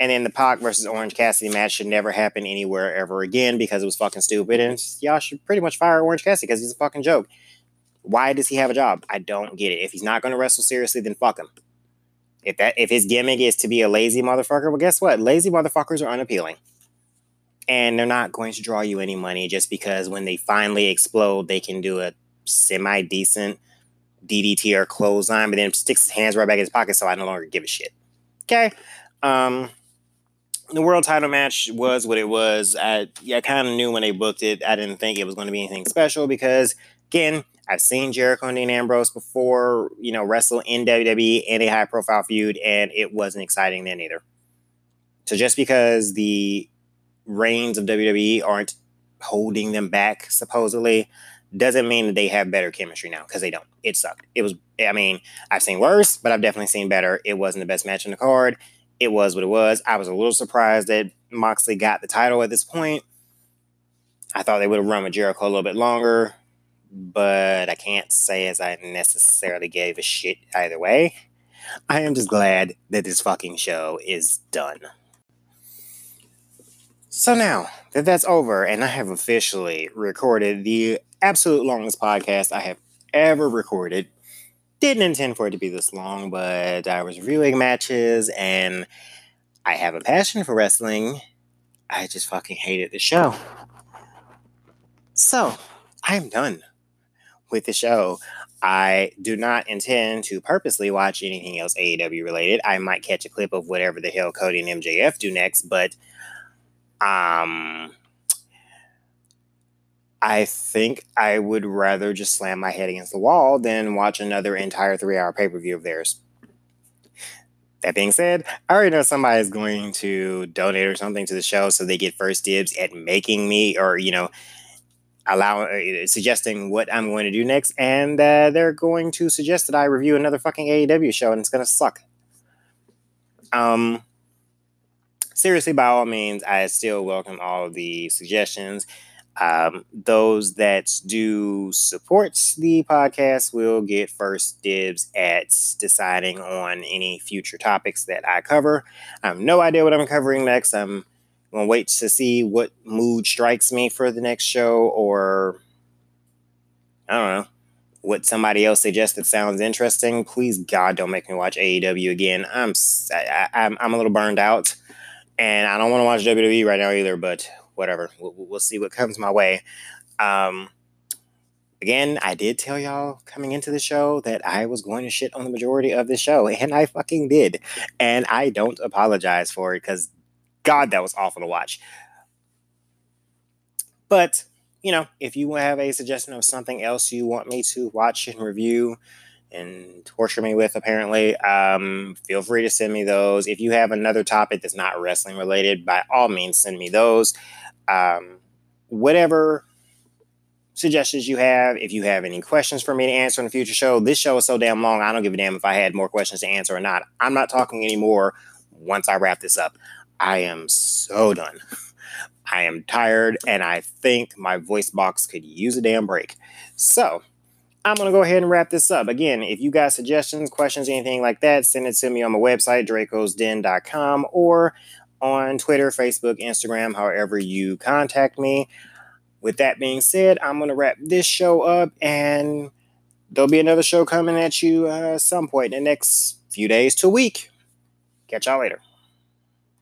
and then the Pac versus Orange Cassidy match should never happen anywhere ever again because it was fucking stupid. And y'all should pretty much fire Orange Cassidy because he's a fucking joke. Why does he have a job? I don't get it. If he's not going to wrestle seriously, then fuck him. If that if his gimmick is to be a lazy motherfucker, well, guess what? Lazy motherfuckers are unappealing. And they're not going to draw you any money just because when they finally explode, they can do a semi decent DDT or clothesline, but then sticks his hands right back in his pocket, so I no longer give a shit. Okay. Um, the world title match was what it was. I, I kind of knew when they booked it. I didn't think it was going to be anything special because, again, I've seen Jericho and Dean Ambrose before, you know, wrestle in WWE in a high profile feud, and it wasn't exciting then either. So just because the reins of WWE aren't holding them back, supposedly, doesn't mean that they have better chemistry now because they don't. It sucked. It was, I mean, I've seen worse, but I've definitely seen better. It wasn't the best match on the card. It was what it was. I was a little surprised that Moxley got the title at this point. I thought they would have run with Jericho a little bit longer but I can't say as I necessarily gave a shit either way. I am just glad that this fucking show is done. So now that that's over, and I have officially recorded the absolute longest podcast I have ever recorded. Didn't intend for it to be this long, but I was reviewing matches and I have a passion for wrestling. I just fucking hated the show. So, I'm done with the show. I do not intend to purposely watch anything else AEW related. I might catch a clip of whatever the hell Cody and MJF do next, but um I think I would rather just slam my head against the wall than watch another entire three hour pay per view of theirs. That being said, I already know somebody is going to donate or something to the show so they get first dibs at making me or, you know, allow uh, suggesting what I'm going to do next, and uh, they're going to suggest that I review another fucking AEW show, and it's gonna suck. Um, seriously, by all means, I still welcome all the suggestions. Um, those that do support the podcast will get first dibs at deciding on any future topics that I cover. I have no idea what I'm covering next. I'm going to wait to see what mood strikes me for the next show, or I don't know what somebody else suggested sounds interesting. Please, God, don't make me watch AEW again. I'm I, am i I'm a little burned out, and I don't want to watch WWE right now either. But whatever. We'll, we'll see what comes my way. Um, again, I did tell y'all coming into the show that I was going to shit on the majority of the show, and I fucking did. And I don't apologize for it because, God, that was awful to watch. But, you know, if you have a suggestion of something else you want me to watch and review, and torture me with apparently um, feel free to send me those if you have another topic that's not wrestling related by all means send me those um, whatever suggestions you have, if you have any questions for me to answer in the future show, this show is so damn long, I don't give a damn if I had more questions to answer or not. I'm not talking anymore once I wrap this up. I am so done. I am tired and I think my voice box could use a damn break. So, I'm going to go ahead and wrap this up. Again, if you got suggestions, questions, anything like that, send it to me on my website, drakosden.com, or on Twitter, Facebook, Instagram, however you contact me. With that being said, I'm going to wrap this show up and there'll be another show coming at you uh, some point in the next few days to week. Catch y'all later.